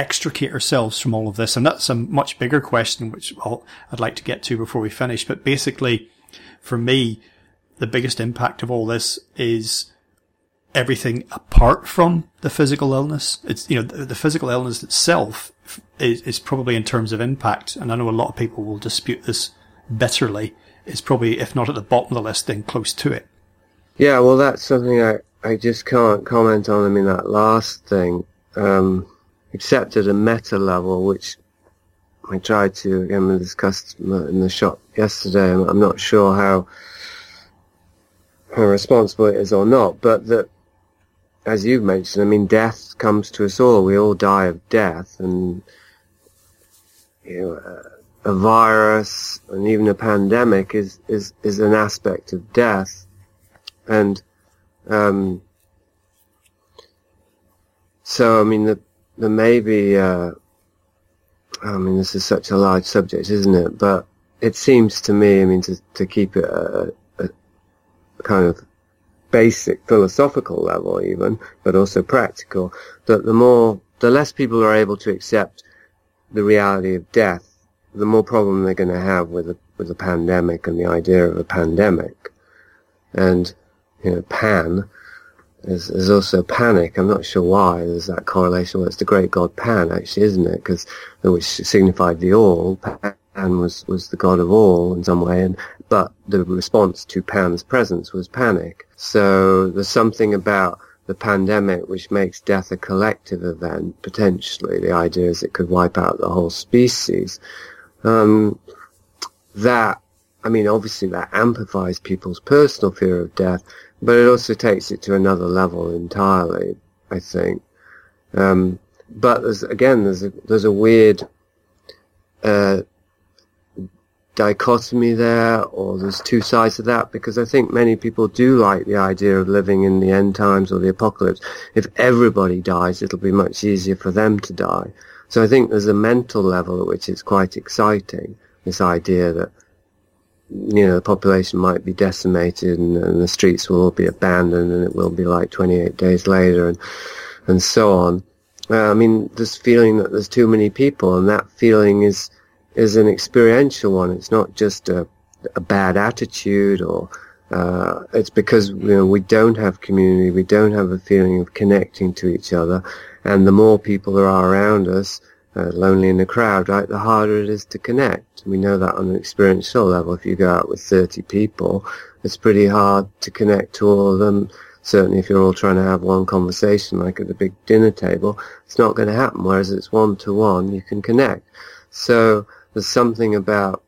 extricate ourselves from all of this? And that's a much bigger question, which I'll, I'd like to get to before we finish. But basically, for me, the biggest impact of all this is everything apart from the physical illness. It's, you know, the, the physical illness itself is, is probably in terms of impact. And I know a lot of people will dispute this bitterly. Is probably, if not at the bottom of the list, then close to it. Yeah, well, that's something I, I just can't comment on. I mean, that last thing, um, except at a meta level, which I tried to, again, we discussed in the shop yesterday. I'm not sure how, how responsible it is or not, but that, as you've mentioned, I mean, death comes to us all. We all die of death, and you know, a virus and even a pandemic is is is an aspect of death, and um, so I mean, the, there may be. Uh, I mean, this is such a large subject, isn't it? But it seems to me, I mean, to to keep it a, a, kind of basic philosophical level, even, but also practical, that the more, the less people are able to accept the reality of death, the more problem they're going to have with a, with a pandemic and the idea of a pandemic. And, you know, pan is, is also panic. I'm not sure why there's that correlation. Well, it's the great god Pan, actually, isn't it? Because, which signified the all. Pan was, was the god of all in some way. And, but the response to Pan's presence was panic. So there's something about the pandemic which makes death a collective event, potentially. The idea is it could wipe out the whole species. Um, that, I mean, obviously that amplifies people's personal fear of death, but it also takes it to another level entirely, I think. Um, but there's, again, there's a, there's a weird, uh, dichotomy there, or there's two sides to that, because I think many people do like the idea of living in the end times or the apocalypse. If everybody dies, it'll be much easier for them to die. So I think there's a mental level at which it's quite exciting, this idea that, you know, the population might be decimated and, and the streets will all be abandoned and it will be like 28 days later and, and so on. Uh, I mean, this feeling that there's too many people and that feeling is, is an experiential one. It's not just a, a bad attitude or uh, it's because you know we don't have community, we don't have a feeling of connecting to each other, and the more people there are around us, uh, lonely in the crowd, right, the harder it is to connect. We know that on an experiential level. If you go out with 30 people, it's pretty hard to connect to all of them. Certainly if you're all trying to have one conversation, like at the big dinner table, it's not going to happen. Whereas it's one to one, you can connect. So there's something about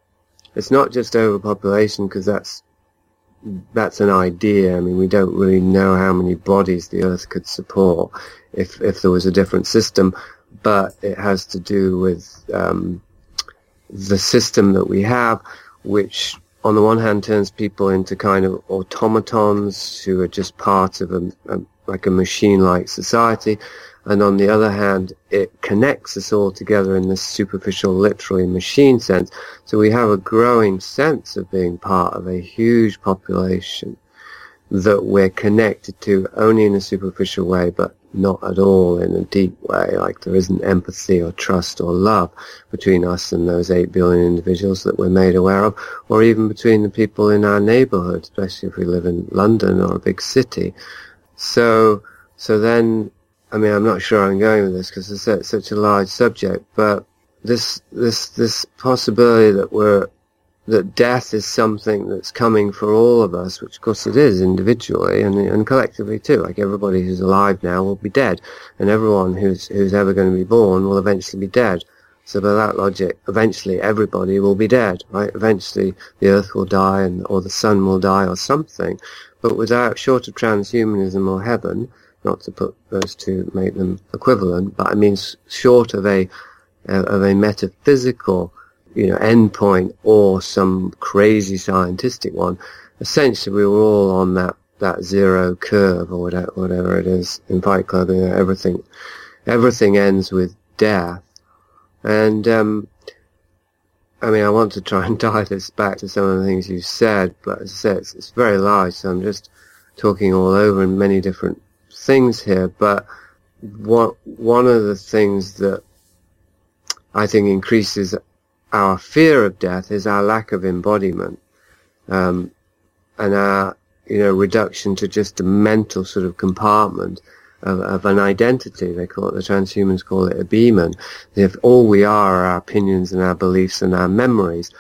it's not just overpopulation because that's that's an idea. I mean, we don't really know how many bodies the Earth could support if if there was a different system, but it has to do with um, the system that we have, which on the one hand turns people into kind of automatons who are just part of a, a like a machine-like society, and on the other hand, it connects us all together in this superficial, literally machine sense. So we have a growing sense of being part of a huge population that we're connected to only in a superficial way, but not at all in a deep way, like there isn't empathy or trust or love between us and those 8 billion individuals that we're made aware of, or even between the people in our neighborhood, especially if we live in London or a big city. So, so then I mean, I'm not sure I'm going with this because it's such a large subject, but this, this, this possibility that we're, that death is something that's coming for all of us, which of course it is individually and, and collectively too. Like everybody who's alive now will be dead, and everyone who's, who's ever going to be born will eventually be dead. So by that logic, eventually everybody will be dead, right? Eventually the earth will die and, or the sun will die or something. But without, short of transhumanism or heaven, not to put those two, make them equivalent, but I mean short of a, uh, of a metaphysical, you know, endpoint or some crazy scientific one, essentially we were all on that, that zero curve or whatever, whatever it is in Fight Club, you know, everything, everything ends with death. And, um, I mean, I want to try and tie this back to some of the things you said, but as I said, it's, it's very large, so I'm just talking all over in many different things here, but one one of the things that I think increases our fear of death is our lack of embodiment, um, and our you know reduction to just a mental sort of compartment of, of, an identity. They call it the transhumans call it a beeman. If all we are are our opinions and our beliefs and our memories,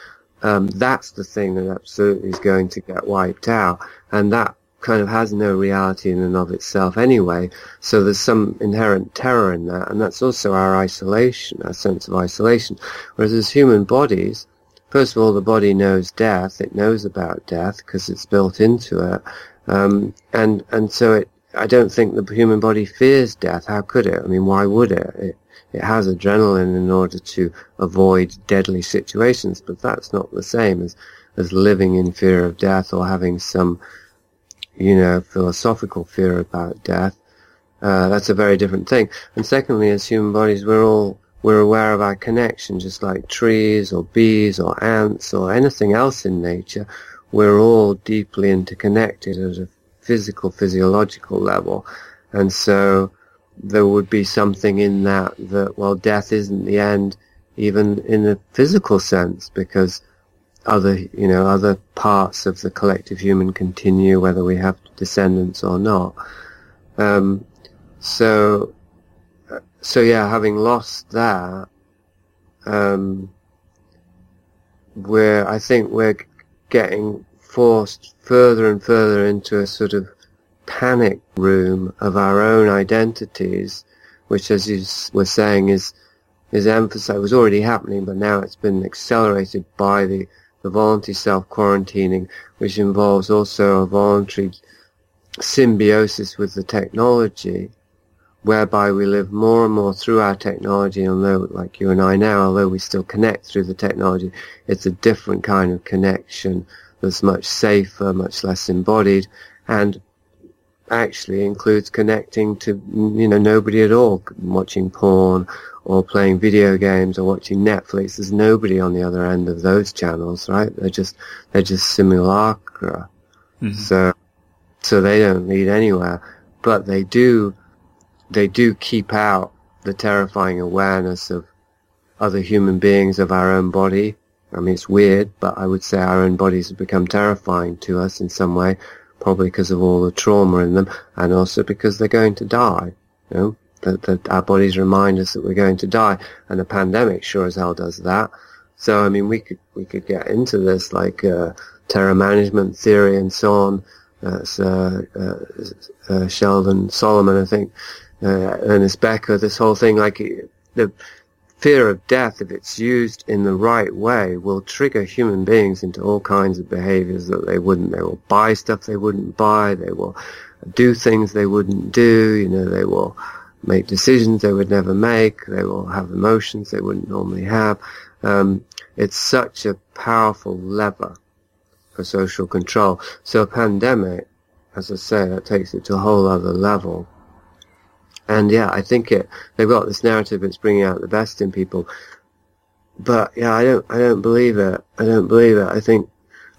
um, that's the thing that absolutely is going to get wiped out, and that kind of has no reality in and of itself anyway. So there's some inherent terror in that, and that's also our isolation, our sense of isolation. Whereas as human bodies, first of all, the body knows death. It knows about death because it's built into it, um, and and so it. I don't think the human body fears death. How could it? I mean, why would it? It, it has adrenaline in order to avoid deadly situations, but that's not the same as as living in fear of death or having some you know, philosophical fear about death. Uh, that's a very different thing. And secondly, as human bodies, we're all we're aware of our connection, just like trees or bees or ants or anything else in nature. We're all deeply interconnected at a physical, physiological level. And so there would be something in that that, well, death isn't the end, even in a physical sense, because other, you know, other parts of the collective human continue, whether we have descendants or not. Um, so, so yeah, having lost that, um, we're, I think we're getting forced further and further into a sort of panic room of our own identities, which, as you were saying, is is emphasized. was already happening, but now it's been accelerated by the the voluntary self quarantining, which involves also a voluntary symbiosis with the technology, whereby we live more and more through our technology. Although, like you and I now, although we still connect through the technology, it's a different kind of connection that's much safer, much less embodied, and actually includes connecting to you know nobody at all, watching porn or playing video games or watching Netflix. There's nobody on the other end of those channels, right? They're just they're just simulacra. Mm-hmm. So so they don't lead anywhere, but they do they do keep out the terrifying awareness of other human beings of our own body. I mean, it's weird, but I would say our own bodies have become terrifying to us in some way, probably because of all the trauma in them, and also because they're going to die. You know, that, that our bodies remind us that we're going to die, and the pandemic sure as hell does that. So, I mean, we could we could get into this like uh, terror management theory and so on. That's uh, uh, uh, Sheldon Solomon, I think, uh, Ernest Becker. This whole thing, like the fear of death, if it's used in the right way, will trigger human beings into all kinds of behaviors that they wouldn't. They will buy stuff they wouldn't buy. They will do things they wouldn't do. You know, they will make decisions they would never make. They will have emotions they wouldn't normally have. Um, it's such a powerful lever for social control. So a pandemic, as I say, that takes it to a whole other level. And yeah, I think it, they've got this narrative it's bringing out the best in people. But yeah, I don't, I don't believe it. I don't believe it. I think,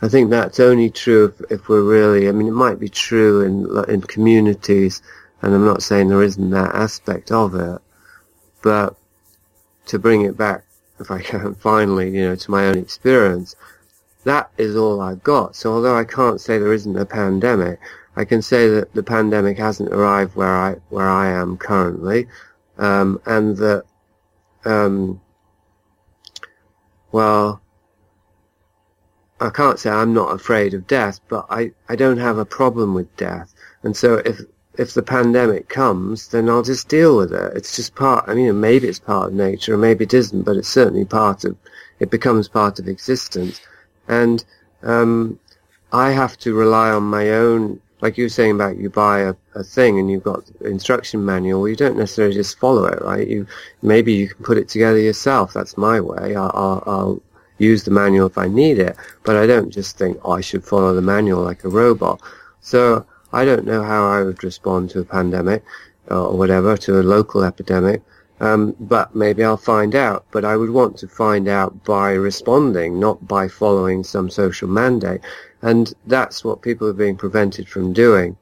I think that's only true if, if we're really, I mean, it might be true in, in communities and I'm not saying there isn't that aspect of it, but to bring it back, if I can finally, you know, to my own experience, that is all I've got. So although I can't say there isn't a pandemic, I can say that the pandemic hasn't arrived where I where I am currently, um, and that, um, well, I can't say I'm not afraid of death, but I, I don't have a problem with death. And so if if the pandemic comes, then I'll just deal with it. It's just part, I mean, maybe it's part of nature, or maybe it isn't, but it's certainly part of, it becomes part of existence. And, um, I have to rely on my own, like you were saying about you buy a, a thing and you've got instruction manual, you don't necessarily just follow it, right? You, maybe you can put it together yourself. That's my way. I'll, I'll, I'll use the manual if I need it, but I don't just think, oh, I should follow the manual like a robot. So, I don't know how I would respond to a pandemic uh, or whatever, to a local epidemic, um, but maybe I'll find out. But I would want to find out by responding, not by following some social mandate. And that's what people are being prevented from doing.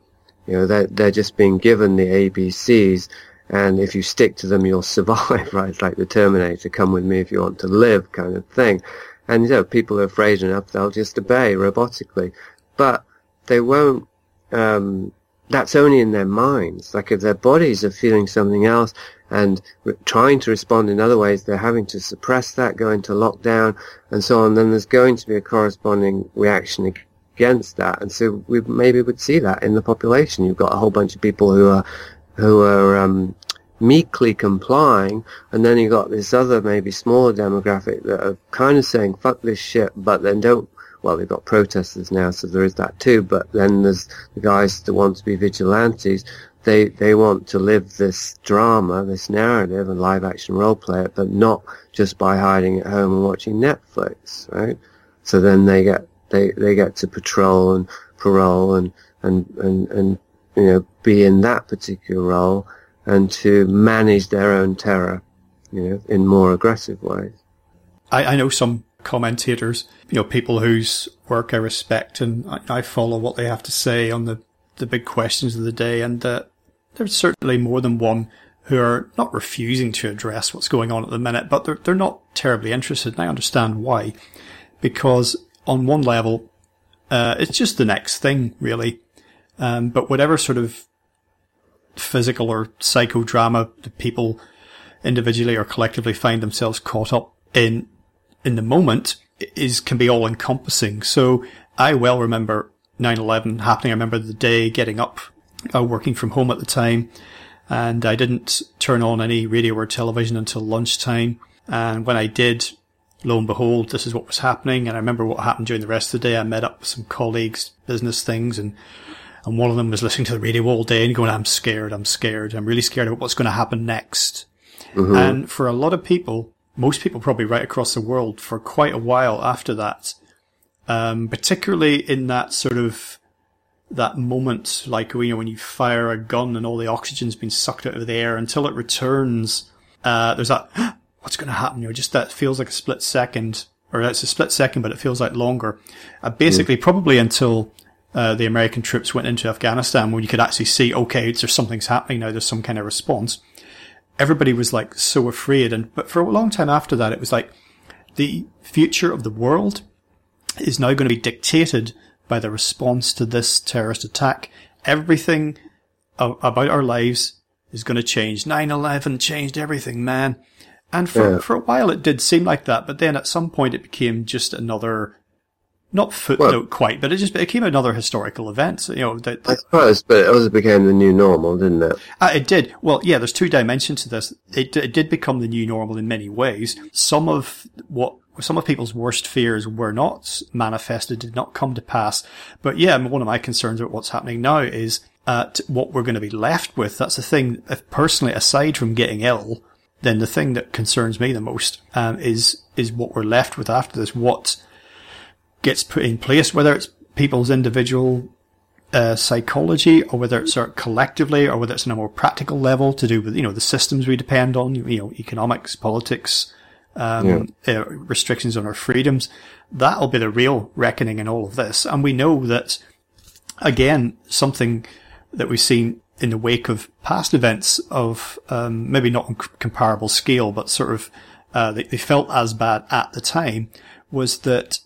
You know, they're, they're just being given the ABCs, and if you stick to them, you'll survive, right? It's like the Terminator, come with me if you want to live kind of thing. And, you know, people are afraid enough, they'll just obey robotically. But they won't um, that's only in their minds. Like if their bodies are feeling something else and re- trying to respond in other ways, they're having to suppress that, go into lockdown, and so on. Then there's going to be a corresponding reaction against that, and so we maybe would see that in the population. You've got a whole bunch of people who are who are um, meekly complying, and then you've got this other maybe smaller demographic that are kind of saying "fuck this shit," but then don't well, they've got protesters now, so there is that too. But then there's the guys that want to be vigilantes. They they want to live this drama, this narrative, and live action role play it, but not just by hiding at home and watching Netflix, right? So then they get they they get to patrol and parole and and and and you know, be in that particular role and to manage their own terror, you know, in more aggressive ways. I, I know some commentators, you know, people whose work I respect and I, I follow what they have to say on the, the big questions of the day. And uh, there's certainly more than one who are not refusing to address what's going on at the minute, but they're, they're not terribly interested. And I understand why. Because on one level, uh, it's just the next thing, really. Um, but whatever sort of physical or psychodrama the people individually or collectively find themselves caught up in in the moment is can be all encompassing. So I well remember 9/11 happening. I remember the day getting up, uh, working from home at the time, and I didn't turn on any radio or television until lunchtime. And when I did, lo and behold, this is what was happening. And I remember what happened during the rest of the day. I met up with some colleagues, business things, and and one of them was listening to the radio all day and going, "I'm scared. I'm scared. I'm really scared about what's going to happen next." Mm-hmm. And for a lot of people, most people probably right across the world for quite a while after that, um, particularly in that sort of that moment, like you know when you fire a gun and all the oxygen's been sucked out of the air until it returns. Uh, there's that what's going to happen? You know, just that feels like a split second, or it's a split second, but it feels like longer. Uh, basically, mm. probably until uh, the American troops went into Afghanistan, when you could actually see, okay, there's something's happening now. There's some kind of response everybody was like so afraid. And, but for a long time after that, it was like the future of the world is now going to be dictated by the response to this terrorist attack. Everything about our lives is going to change. 9-11 changed everything, man. And for, yeah. for a while it did seem like that, but then at some point it became just another not footnote well, quite, but it just it became another historical event. You know, that, I suppose, but it also became the new normal, didn't it? Uh, it did. Well, yeah. There's two dimensions to this. It, it did become the new normal in many ways. Some of what some of people's worst fears were not manifested, did not come to pass. But yeah, one of my concerns about what's happening now is uh, what we're going to be left with. That's the thing. If personally, aside from getting ill, then the thing that concerns me the most um, is is what we're left with after this. What gets put in place, whether it's people's individual uh, psychology or whether it's sort of collectively or whether it's on a more practical level to do with, you know, the systems we depend on, you know, economics, politics, um, yeah. uh, restrictions on our freedoms. That'll be the real reckoning in all of this. And we know that, again, something that we've seen in the wake of past events of, um, maybe not on comparable scale, but sort of, uh, they, they felt as bad at the time was that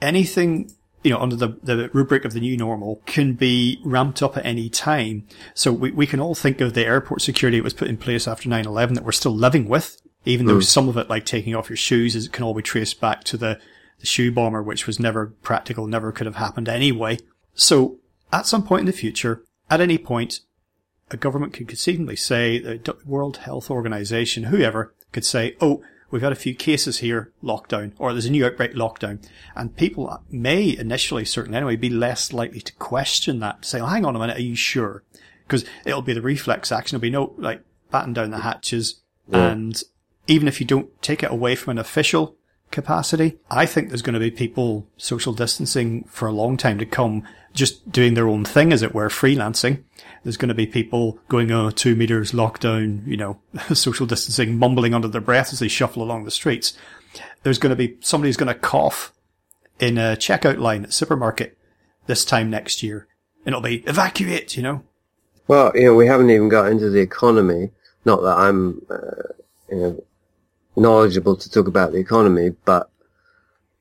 anything you know, under the, the rubric of the new normal can be ramped up at any time. So we, we can all think of the airport security that was put in place after 9-11 that we're still living with, even mm. though some of it, like taking off your shoes, is, can all be traced back to the, the shoe bomber, which was never practical, never could have happened anyway. So at some point in the future, at any point, a government could conceivably say, the World Health Organization, whoever, could say, oh, we've had a few cases here, lockdown, or there's a new outbreak, lockdown. And people may initially, certainly anyway, be less likely to question that, say, oh, hang on a minute, are you sure? Because it'll be the reflex action. It'll be no, like, batten down the hatches. Yeah. And even if you don't take it away from an official capacity, I think there's going to be people social distancing for a long time to come, just doing their own thing, as it were, freelancing. There's going to be people going, oh, two meters lockdown, you know, social distancing, mumbling under their breath as they shuffle along the streets. There's going to be somebody who's going to cough in a checkout line at supermarket this time next year. And it'll be evacuate, you know. Well, you know, we haven't even got into the economy. Not that I'm, uh, you know, knowledgeable to talk about the economy, but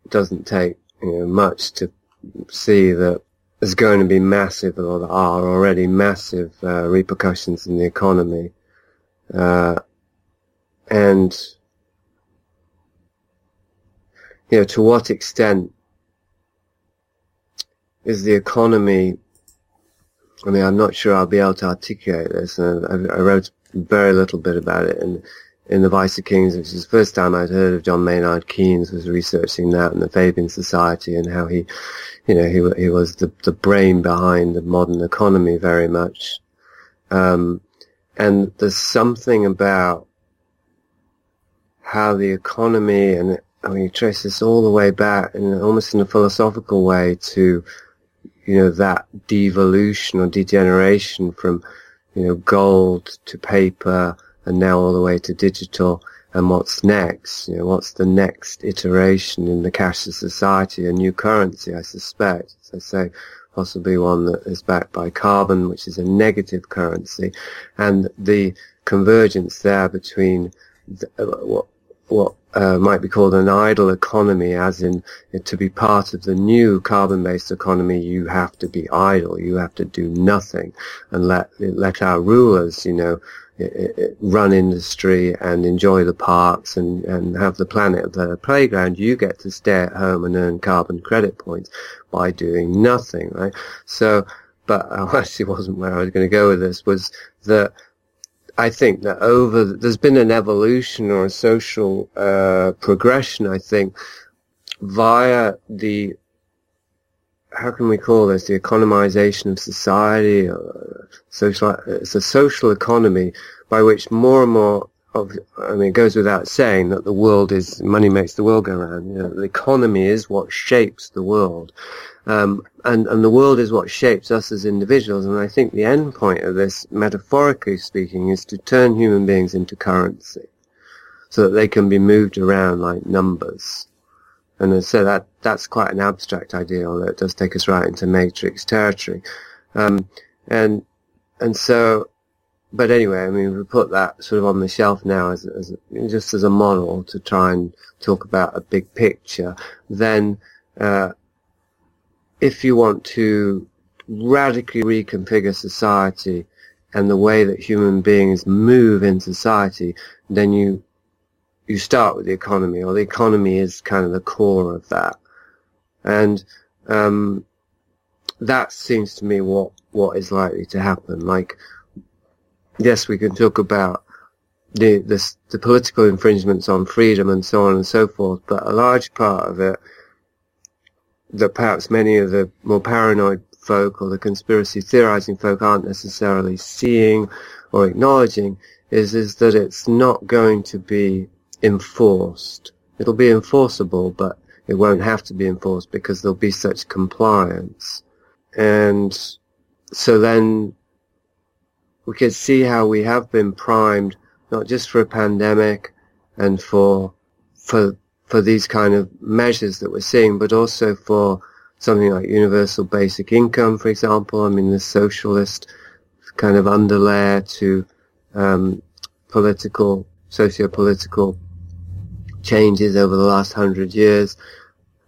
it doesn't take, you know, much to see that there's going to be massive, or there are already massive uh, repercussions in the economy. Uh, and, you know, to what extent is the economy, I mean, I'm not sure I'll be able to articulate this, and I, I wrote very little bit about it in, in the Vice of Kings, which is the first time I'd heard of John Maynard Keynes was researching that and the Fabian Society and how he, you know, he, he was the, the brain behind the modern economy very much. Um, and there's something about how the economy and I mean, you trace this all the way back and almost in a philosophical way to, you know, that devolution or degeneration from, you know, gold to paper and now all the way to digital and what's next, you know, what's the next iteration in the cashless society, a new currency, I suspect. I say, possibly one that is backed by carbon, which is a negative currency, and the convergence there between the, what what uh, might be called an idle economy, as in to be part of the new carbon-based economy, you have to be idle, you have to do nothing, and let let our rulers, you know, Eh, eh, eh, run industry and enjoy the parks and, and have the planet the playground, you get to stay at home and earn carbon credit points by doing nothing, right? So, but I actually wasn't where I was going to go with this, was that I think that over, there's been an evolution or a social uh, progression, I think, via the how can we call this the economization of society social it's a social economy by which more and more of I mean it goes without saying that the world is money makes the world go round you know, the economy is what shapes the world. Um, and and the world is what shapes us as individuals. And I think the end point of this metaphorically speaking is to turn human beings into currency so that they can be moved around like numbers and so that that's quite an abstract idea, although it does take us right into matrix territory. Um, and and so, but anyway, I mean, we put that sort of on the shelf now as, as just as a model to try and talk about a big picture. Then, uh, if you want to radically reconfigure society and the way that human beings move in society, then you you start with the economy, or the economy is kind of the core of that. And um, that seems to me what, what is likely to happen. Like, yes, we can talk about the, the, the political infringements on freedom and so on and so forth, but a large part of it that perhaps many of the more paranoid folk or the conspiracy theorizing folk aren't necessarily seeing or acknowledging is is that it's not going to be enforced. It'll be enforceable, but it won't have to be enforced because there'll be such compliance. And so then we can see how we have been primed, not just for a pandemic and for, for, for these kind of measures that we're seeing, but also for something like universal basic income, for example. I mean, the socialist kind of underlayer to um, political, socio-political changes over the last hundred years.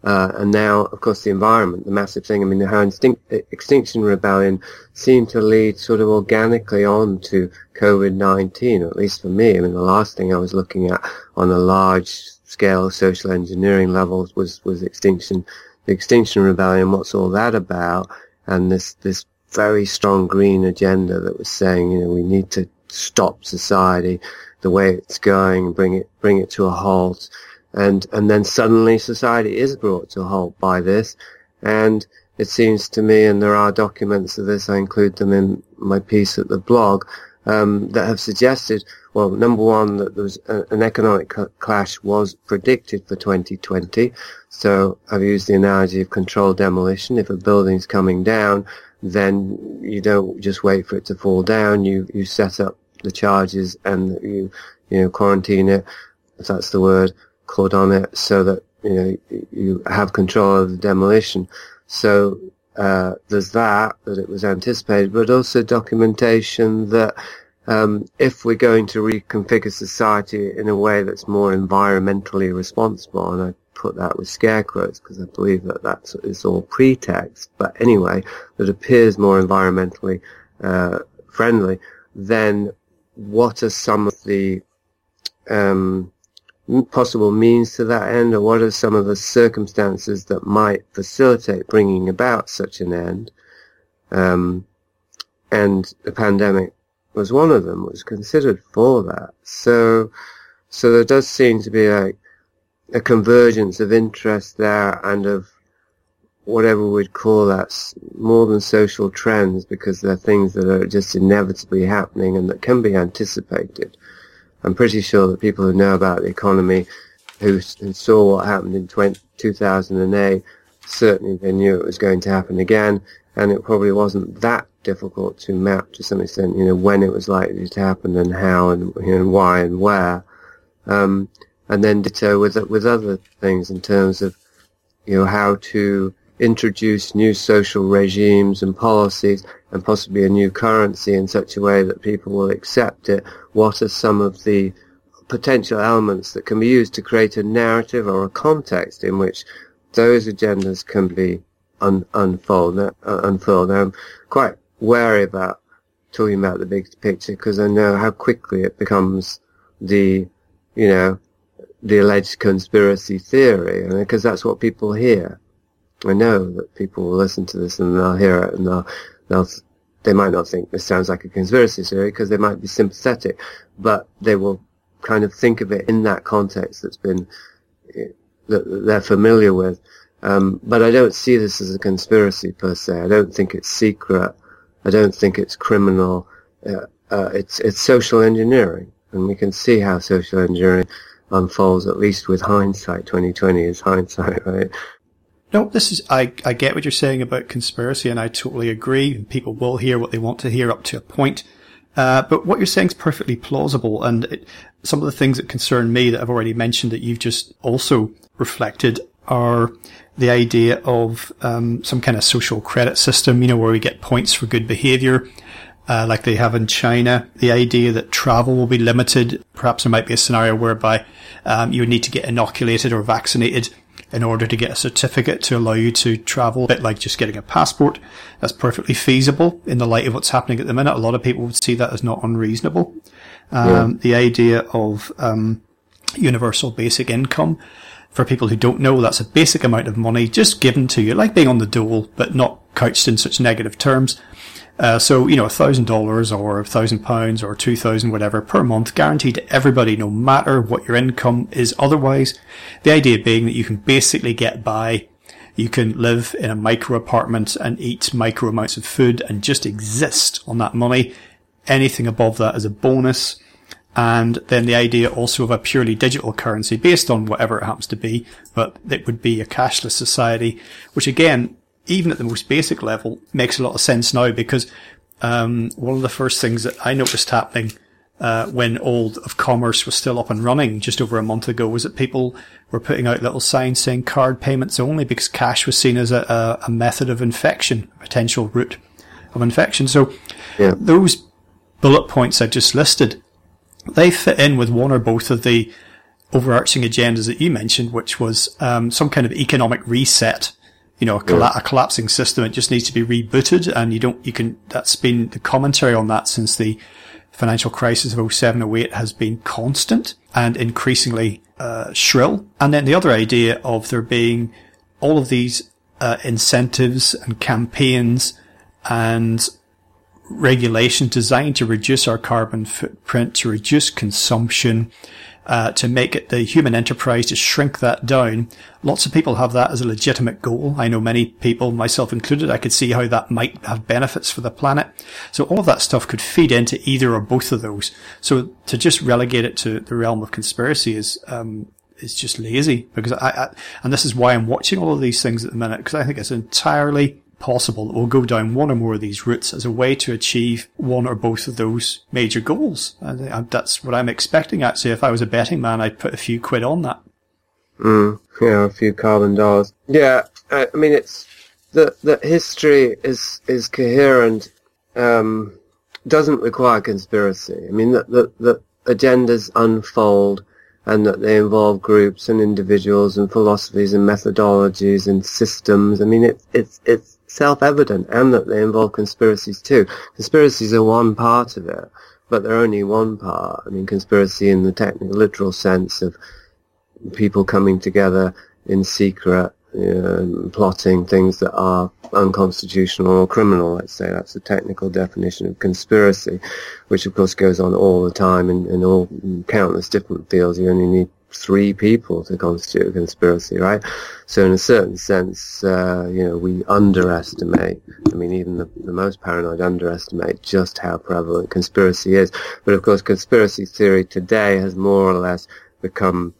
Uh, and now, of course, the environment, the massive thing. I mean, how Instinct, Extinction Rebellion seemed to lead sort of organically on to COVID-19, or at least for me. I mean, the last thing I was looking at on a large scale social engineering levels was, was Extinction, the Extinction Rebellion. What's all that about? And this, this very strong green agenda that was saying, you know, we need to stop society the way it's going, bring it bring it to a halt, and and then suddenly society is brought to a halt by this, and it seems to me, and there are documents of this, I include them in my piece at the blog, um, that have suggested, well, number one, that there was a, an economic clash was predicted for 2020. So I've used the analogy of controlled demolition. If a building's coming down, then you don't just wait for it to fall down. You, you set up the charges and you you know quarantine it if that's the word cordon it so that you know you have control of the demolition. So uh, there's that that it was anticipated but also documentation that um, if we're going to reconfigure society in a way that's more environmentally responsible and I put that with scare quotes because I believe that that's it's all pretext but anyway that appears more environmentally uh, friendly then what are some of the um, possible means to that end, or what are some of the circumstances that might facilitate bringing about such an end? Um, and the pandemic was one of them, was considered for that. So, so there does seem to be a, a convergence of interest there and of whatever we'd call that more than social trends because they're things that are just inevitably happening and that can be anticipated. I'm pretty sure that people who know about the economy, who, who saw what happened in 20, 2008, certainly they knew it was going to happen again. and it probably wasn't that difficult to map to some extent, you know, when it was likely to happen and how and you know, why and where. Um, and then ditto with with other things in terms of you know how to introduce new social regimes and policies and possibly a new currency in such a way that people will accept it. What are some of the potential elements that can be used to create a narrative or a context in which those agendas can be un- unfold, uh, unfurled. I'm quite wary about talking about the big picture because I know how quickly it becomes the, you know, the alleged conspiracy theory, because that's what people hear. I know that people will listen to this and they'll hear it and they'll, they'll, they might not think this sounds like a conspiracy theory because they might be sympathetic, but they will kind of think of it in that context that's been, that they're familiar with. Um, but I don't see this as a conspiracy per se. I don't think it's secret. I don't think it's criminal. Uh, uh, it's it's social engineering, and we can see how social engineering unfolds. At least with hindsight, 2020 is hindsight, right? No, this is I I get what you're saying about conspiracy, and I totally agree. People will hear what they want to hear up to a point. Uh, but what you're saying is perfectly plausible, and it, some of the things that concern me that I've already mentioned that you've just also reflected are the idea of um, some kind of social credit system, you know, where we get points for good behavior, uh, like they have in China. The idea that travel will be limited. Perhaps there might be a scenario whereby um, you would need to get inoculated or vaccinated in order to get a certificate to allow you to travel, a bit like just getting a passport. That's perfectly feasible in the light of what's happening at the minute. A lot of people would see that as not unreasonable. Um, yeah. The idea of um, universal basic income for people who don't know, that's a basic amount of money just given to you, like being on the dole, but not couched in such negative terms. Uh, so, you know, a thousand dollars or a thousand pounds or two thousand whatever per month guaranteed to everybody no matter what your income is otherwise. The idea being that you can basically get by. You can live in a micro apartment and eat micro amounts of food and just exist on that money. Anything above that is a bonus and then the idea also of a purely digital currency based on whatever it happens to be, but it would be a cashless society, which again, even at the most basic level, makes a lot of sense now because um, one of the first things that I noticed happening uh, when all of commerce was still up and running just over a month ago was that people were putting out little signs saying card payments only because cash was seen as a, a method of infection, a potential route of infection. So yeah. those bullet points I just listed they fit in with one or both of the overarching agendas that you mentioned, which was um, some kind of economic reset. You know, a, colla- a, collapsing system. It just needs to be rebooted, and you don't. You can. That's been the commentary on that since the financial crisis of 07, 08 has been constant and increasingly uh, shrill. And then the other idea of there being all of these uh, incentives and campaigns and regulation designed to reduce our carbon footprint, to reduce consumption, uh, to make it the human enterprise to shrink that down. Lots of people have that as a legitimate goal. I know many people, myself included, I could see how that might have benefits for the planet. So all of that stuff could feed into either or both of those. So to just relegate it to the realm of conspiracy is, um, is just lazy because I, I, and this is why I'm watching all of these things at the minute because I think it's entirely possible that we'll go down one or more of these routes as a way to achieve one or both of those major goals. And that's what I'm expecting actually. If I was a betting man, I'd put a few quid on that. Mm, yeah, a few carbon dollars. Yeah, I, mean, it's the the history is is coherent. Um, doesn't require conspiracy. I mean, the, the the agendas unfold and that they involve groups and individuals and philosophies and methodologies and systems. I mean, it's it's it's self-evident and that they involve conspiracies too. Conspiracies are one part of it, but they're only one part. I mean, conspiracy in the technical, literal sense of people coming together in secret, um, plotting things that are unconstitutional or criminal, let's say. That's the technical definition of conspiracy, which of course goes on all the time in, in all countless different fields. You only need three people to constitute a conspiracy, right? So in a certain sense, uh, you know, we underestimate, I mean, even the, the most paranoid underestimate just how prevalent conspiracy is. But of course, conspiracy theory today has more or less become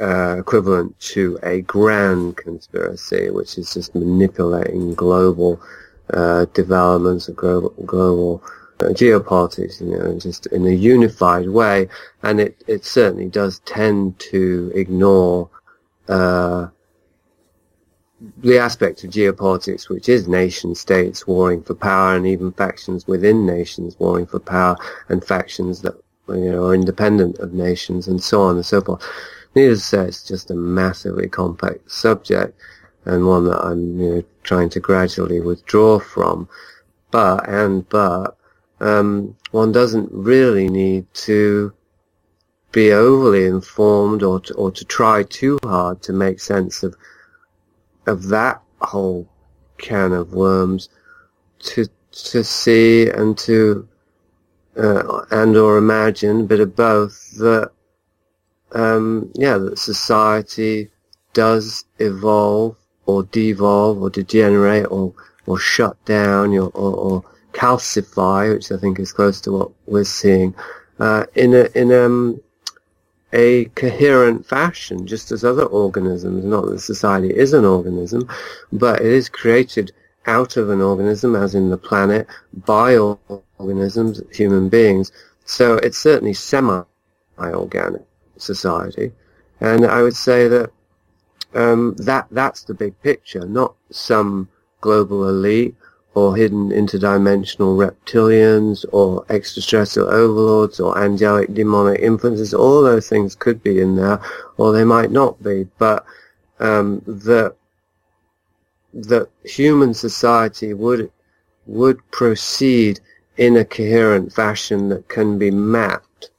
uh, equivalent to a grand conspiracy, which is just manipulating global uh, developments of global, global geopolitics, you know, just in a unified way, and it, it certainly does tend to ignore uh, the aspect of geopolitics, which is nation states warring for power, and even factions within nations warring for power, and factions that you know are independent of nations, and so on and so forth. Needless to say, it's just a massively complex subject, and one that I'm you know trying to gradually withdraw from. But and but um, one doesn't really need to be overly informed or to, or to try too hard to make sense of of that whole can of worms to to see and to uh, and or imagine a bit of both that um, yeah that society does evolve or devolve or degenerate or or shut down or, or, or calcify, which I think is close to what we're seeing, uh, in a in um, a coherent fashion, just as other organisms. Not that society is an organism, but it is created out of an organism, as in the planet, by organisms, human beings. So it's certainly semi-organic society, and I would say that um, that that's the big picture, not some global elite or hidden interdimensional reptilians or extraterrestrial overlords or angelic demonic influences. All those things could be in there, or they might not be. But um, the the human society would would proceed in a coherent fashion that can be mapped,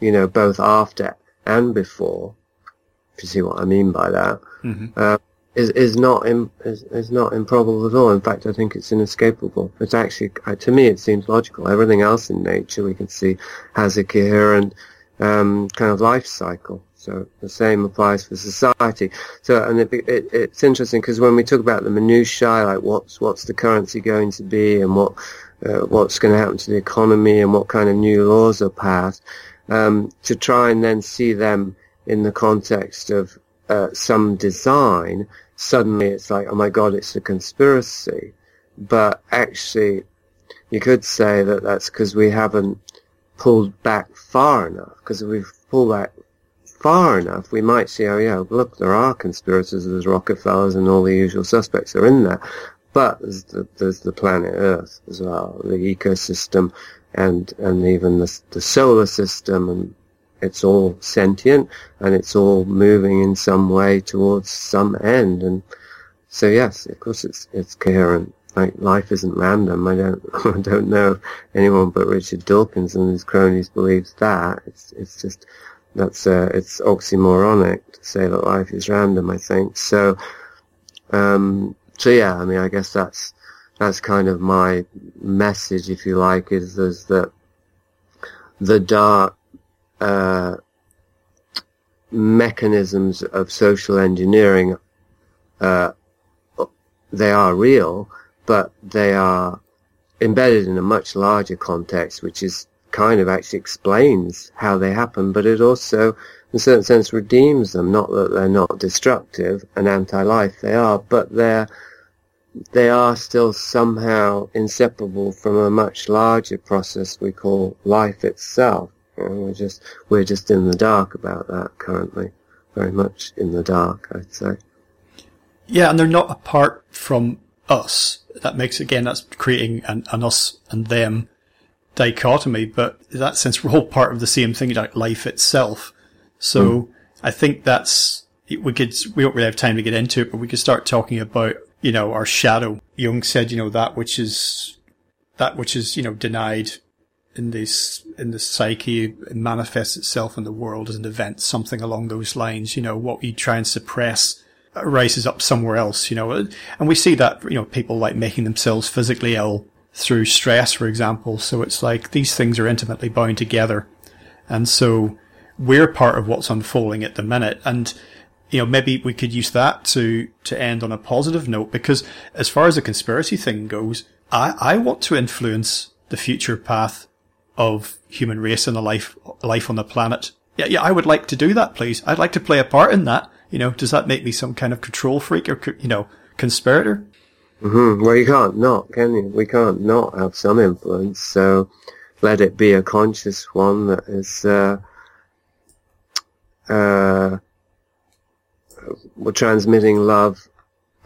you know, both after and before. If you see what I mean by that, mm-hmm. uh, is is not is, is not improbable at all. In fact, I think it's inescapable. It's actually, to me, it seems logical. Everything else in nature we can see has a coherent um, kind of life cycle. So the same applies for society. So, and it, it, it's interesting because when we talk about the minutiae, like what's what's the currency going to be, and what uh, what's going to happen to the economy, and what kind of new laws are passed, um, to try and then see them in the context of uh, some design suddenly it's like, oh my god, it's a conspiracy. But actually, you could say that that's because we haven't pulled back far enough. Because if we pull back far enough, we might see, oh yeah, look, there are conspirators, there's Rockefellers and all the usual suspects are in there. But there's the, there's the planet Earth as well, the ecosystem, and and even the, the solar system and it's all sentient and it's all moving in some way towards some end. And so yes, of course it's, it's coherent. Like life isn't random. I don't, I don't know anyone but Richard Dawkins and his cronies believes that. It's, it's just, that's, uh, it's oxymoronic to say that life is random, I think. So, um, so yeah, I mean, I guess that's, that's kind of my message, if you like, is, is that the dark uh, mechanisms of social engineering, uh, they are real, but they are embedded in a much larger context, which is kind of actually explains how they happen, but it also, in a certain sense, redeems them. Not that they're not destructive and anti-life, they are, but they're they are still somehow inseparable from a much larger process we call life itself. And we're just we're just in the dark about that currently, very much in the dark, I'd say. Yeah, and they're not apart from us. That makes again that's creating an, an us and them dichotomy, but in that sense we're all part of the same thing, like life itself. So mm. I think that's we could we don't really have time to get into it, but we could start talking about you know our shadow. Jung said you know that which is that which is you know denied in this in the psyche manifests itself in the world as an event, something along those lines. You know, what we try and suppress rises up somewhere else. You know, and we see that you know people like making themselves physically ill through stress, for example. So it's like these things are intimately bound together, and so we're part of what's unfolding at the minute, and you know, maybe we could use that to, to end on a positive note because as far as the conspiracy thing goes, I, I want to influence the future path of human race and the life life on the planet. Yeah, yeah, I would like to do that, please. I'd like to play a part in that. You know, does that make me some kind of control freak or you know conspirator? Mm-hmm. Well, you can't not, can you? We can't not have some influence. So let it be a conscious one that is uh, uh, we're transmitting love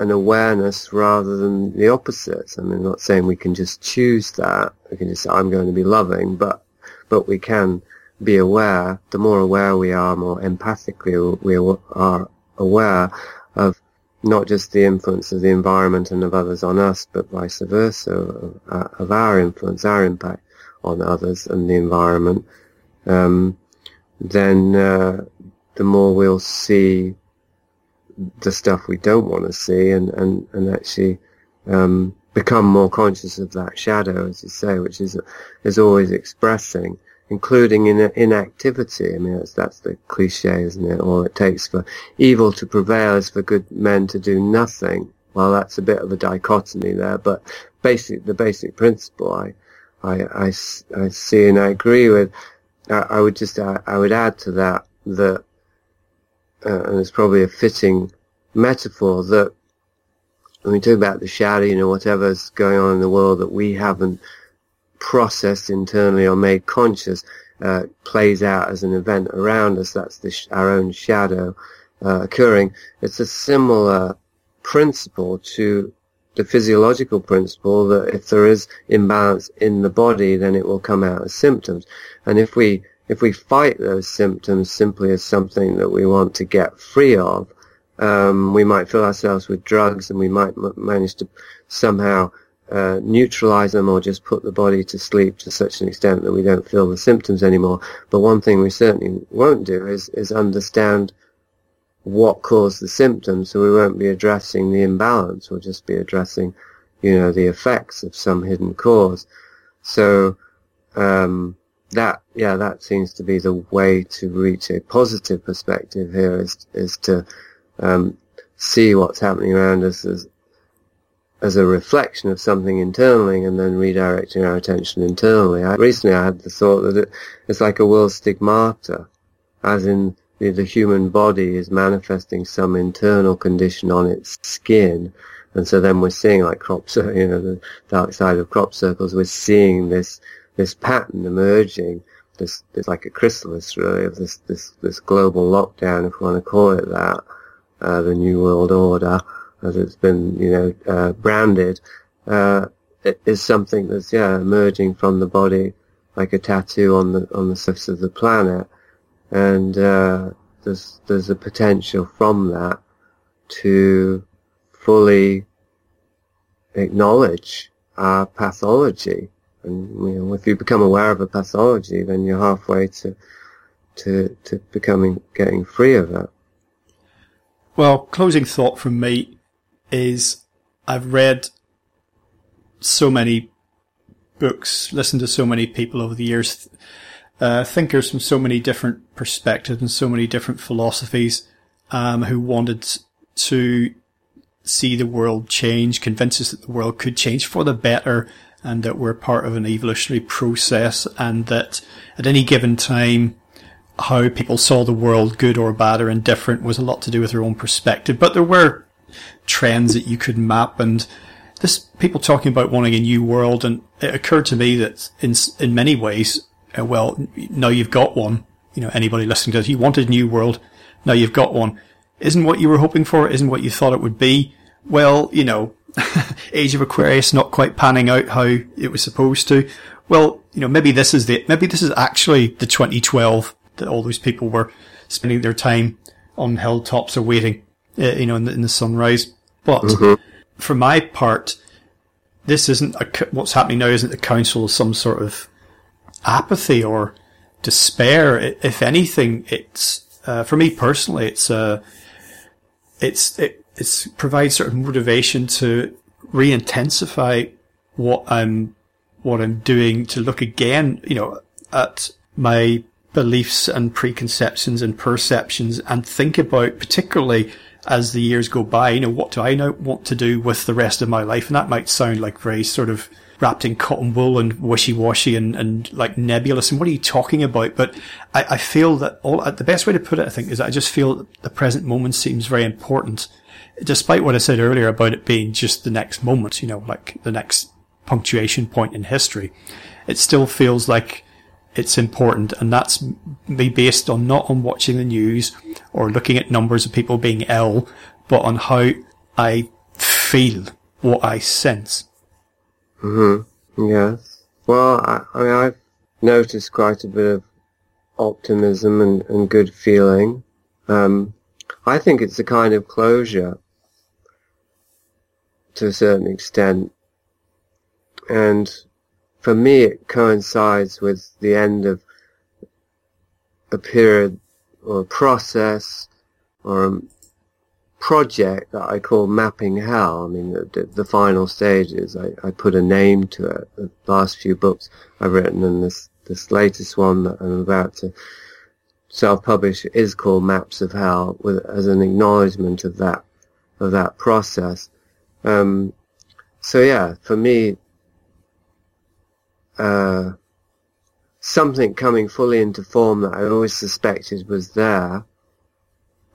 and awareness rather than the opposites. I mean, I'm not saying we can just choose that. We can just say, I'm going to be loving, but, but we can be aware. The more aware we are, more empathically we are aware of not just the influence of the environment and of others on us, but vice versa, of, of our influence, our impact on others and the environment, um, then uh, the more we'll see the stuff we don't want to see and, and, and actually um, become more conscious of that shadow, as you say, which is is always expressing, including in inactivity. I mean, that's, that's the cliche, isn't it? All it takes for evil to prevail is for good men to do nothing. Well, that's a bit of a dichotomy there, but basic, the basic principle I, I, I, I see and I agree with. I, I would just, I, I would add to that that uh, and it's probably a fitting metaphor that when we talk about the shadow, you know, whatever's going on in the world that we haven't processed internally or made conscious uh, plays out as an event around us. That's sh- our own shadow uh, occurring. It's a similar principle to the physiological principle that if there is imbalance in the body, then it will come out as symptoms. And if we if we fight those symptoms simply as something that we want to get free of, um, we might fill ourselves with drugs and we might m- manage to somehow uh, neutralize them or just put the body to sleep to such an extent that we don't feel the symptoms anymore. But one thing we certainly won't do is, is understand what caused the symptoms, so we won't be addressing the imbalance. We'll just be addressing, you know, the effects of some hidden cause. So, um, that yeah that seems to be the way to reach a positive perspective here is is to um, see what's happening around us as as a reflection of something internally and then redirecting our attention internally. I, recently I had the thought that it, it's like a will stigmata, as in the, the human body is manifesting some internal condition on its skin. And so then we're seeing like crop, you know, the dark side of crop circles, we're seeing this this pattern emerging, this, this like a chrysalis really of this, this, this global lockdown, if we want to call it that, uh, the New World Order, as it's been, you know, uh, branded, uh, is something that's, yeah, emerging from the body like a tattoo on the, on the surface of the planet. And, uh, there's, there's a potential from that to fully acknowledge our pathology and you know, if you become aware of a pathology, then you're halfway to to to becoming getting free of it. Well, closing thought from me is I've read so many books, listened to so many people over the years, uh, thinkers from so many different perspectives and so many different philosophies, um, who wanted to see the world change, convince us that the world could change for the better, and that we're part of an evolutionary process and that at any given time, how people saw the world, good or bad or indifferent, was a lot to do with their own perspective. But there were trends that you could map and this people talking about wanting a new world. And it occurred to me that in, in many ways, uh, well, now you've got one. You know, anybody listening to this, you wanted a new world. Now you've got one. Isn't what you were hoping for? Isn't what you thought it would be? Well, you know, Age of Aquarius not quite panning out how it was supposed to. Well, you know, maybe this is the, maybe this is actually the 2012 that all those people were spending their time on hilltops or waiting, uh, you know, in the, in the sunrise. But mm-hmm. for my part, this isn't a, what's happening now isn't the council of some sort of apathy or despair. If anything, it's, uh, for me personally, it's, uh, it's, it, it provides sort of motivation to re-intensify what I'm what I'm doing to look again, you know, at my beliefs and preconceptions and perceptions and think about particularly as the years go by, you know, what do I now want to do with the rest of my life? And that might sound like very sort of wrapped in cotton wool and wishy-washy and, and like nebulous. And what are you talking about? But I, I feel that all, the best way to put it, I think, is that I just feel the present moment seems very important. Despite what I said earlier about it being just the next moment, you know, like the next punctuation point in history, it still feels like it's important. And that's me based on not on watching the news or looking at numbers of people being ill, but on how I feel, what I sense. Mm-hmm. Yes. Well, I, I mean, I've noticed quite a bit of optimism and, and good feeling. Um, I think it's a kind of closure to a certain extent. And for me, it coincides with the end of a period or a process or a project that I call Mapping Hell. I mean, the, the final stages, I, I, put a name to it. The last few books I've written and this, this latest one that I'm about to self-publish is called Maps of Hell with, as an acknowledgement of that, of that process. Um, so yeah, for me, uh, something coming fully into form that I always suspected was there,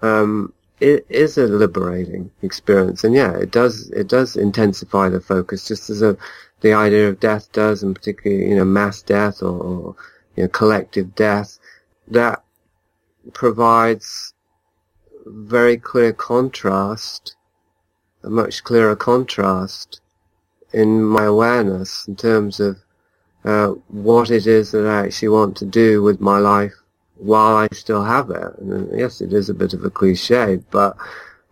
um, it is a liberating experience. And yeah, it does, it does intensify the focus just as a, the idea of death does, and particularly, you know, mass death or, or you know, collective death. That provides very clear contrast, a much clearer contrast in my awareness in terms of uh, what it is that I actually want to do with my life while I still have it. And uh, yes, it is a bit of a cliche, but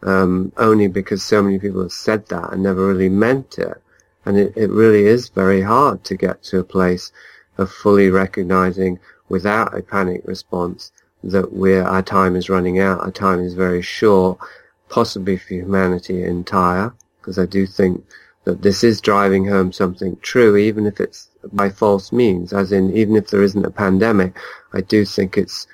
um, only because so many people have said that and never really meant it. And it, it really is very hard to get to a place of fully recognizing without a panic response that we're, our time is running out, our time is very short, possibly for humanity entire, because I do think that this is driving home something true, even if it's by false means, as in, even if there isn't a pandemic, I do think it's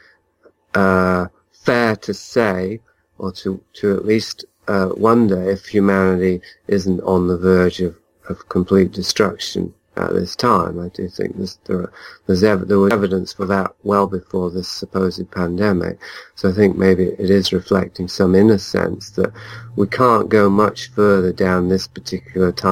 uh, fair to say, or to, to at least uh, wonder if humanity isn't on the verge of, of complete destruction at this time. I do think there's, there, there's ev- there was evidence for that well before this supposed pandemic. So I think maybe it is reflecting some inner sense that we can't go much further down this particular tunnel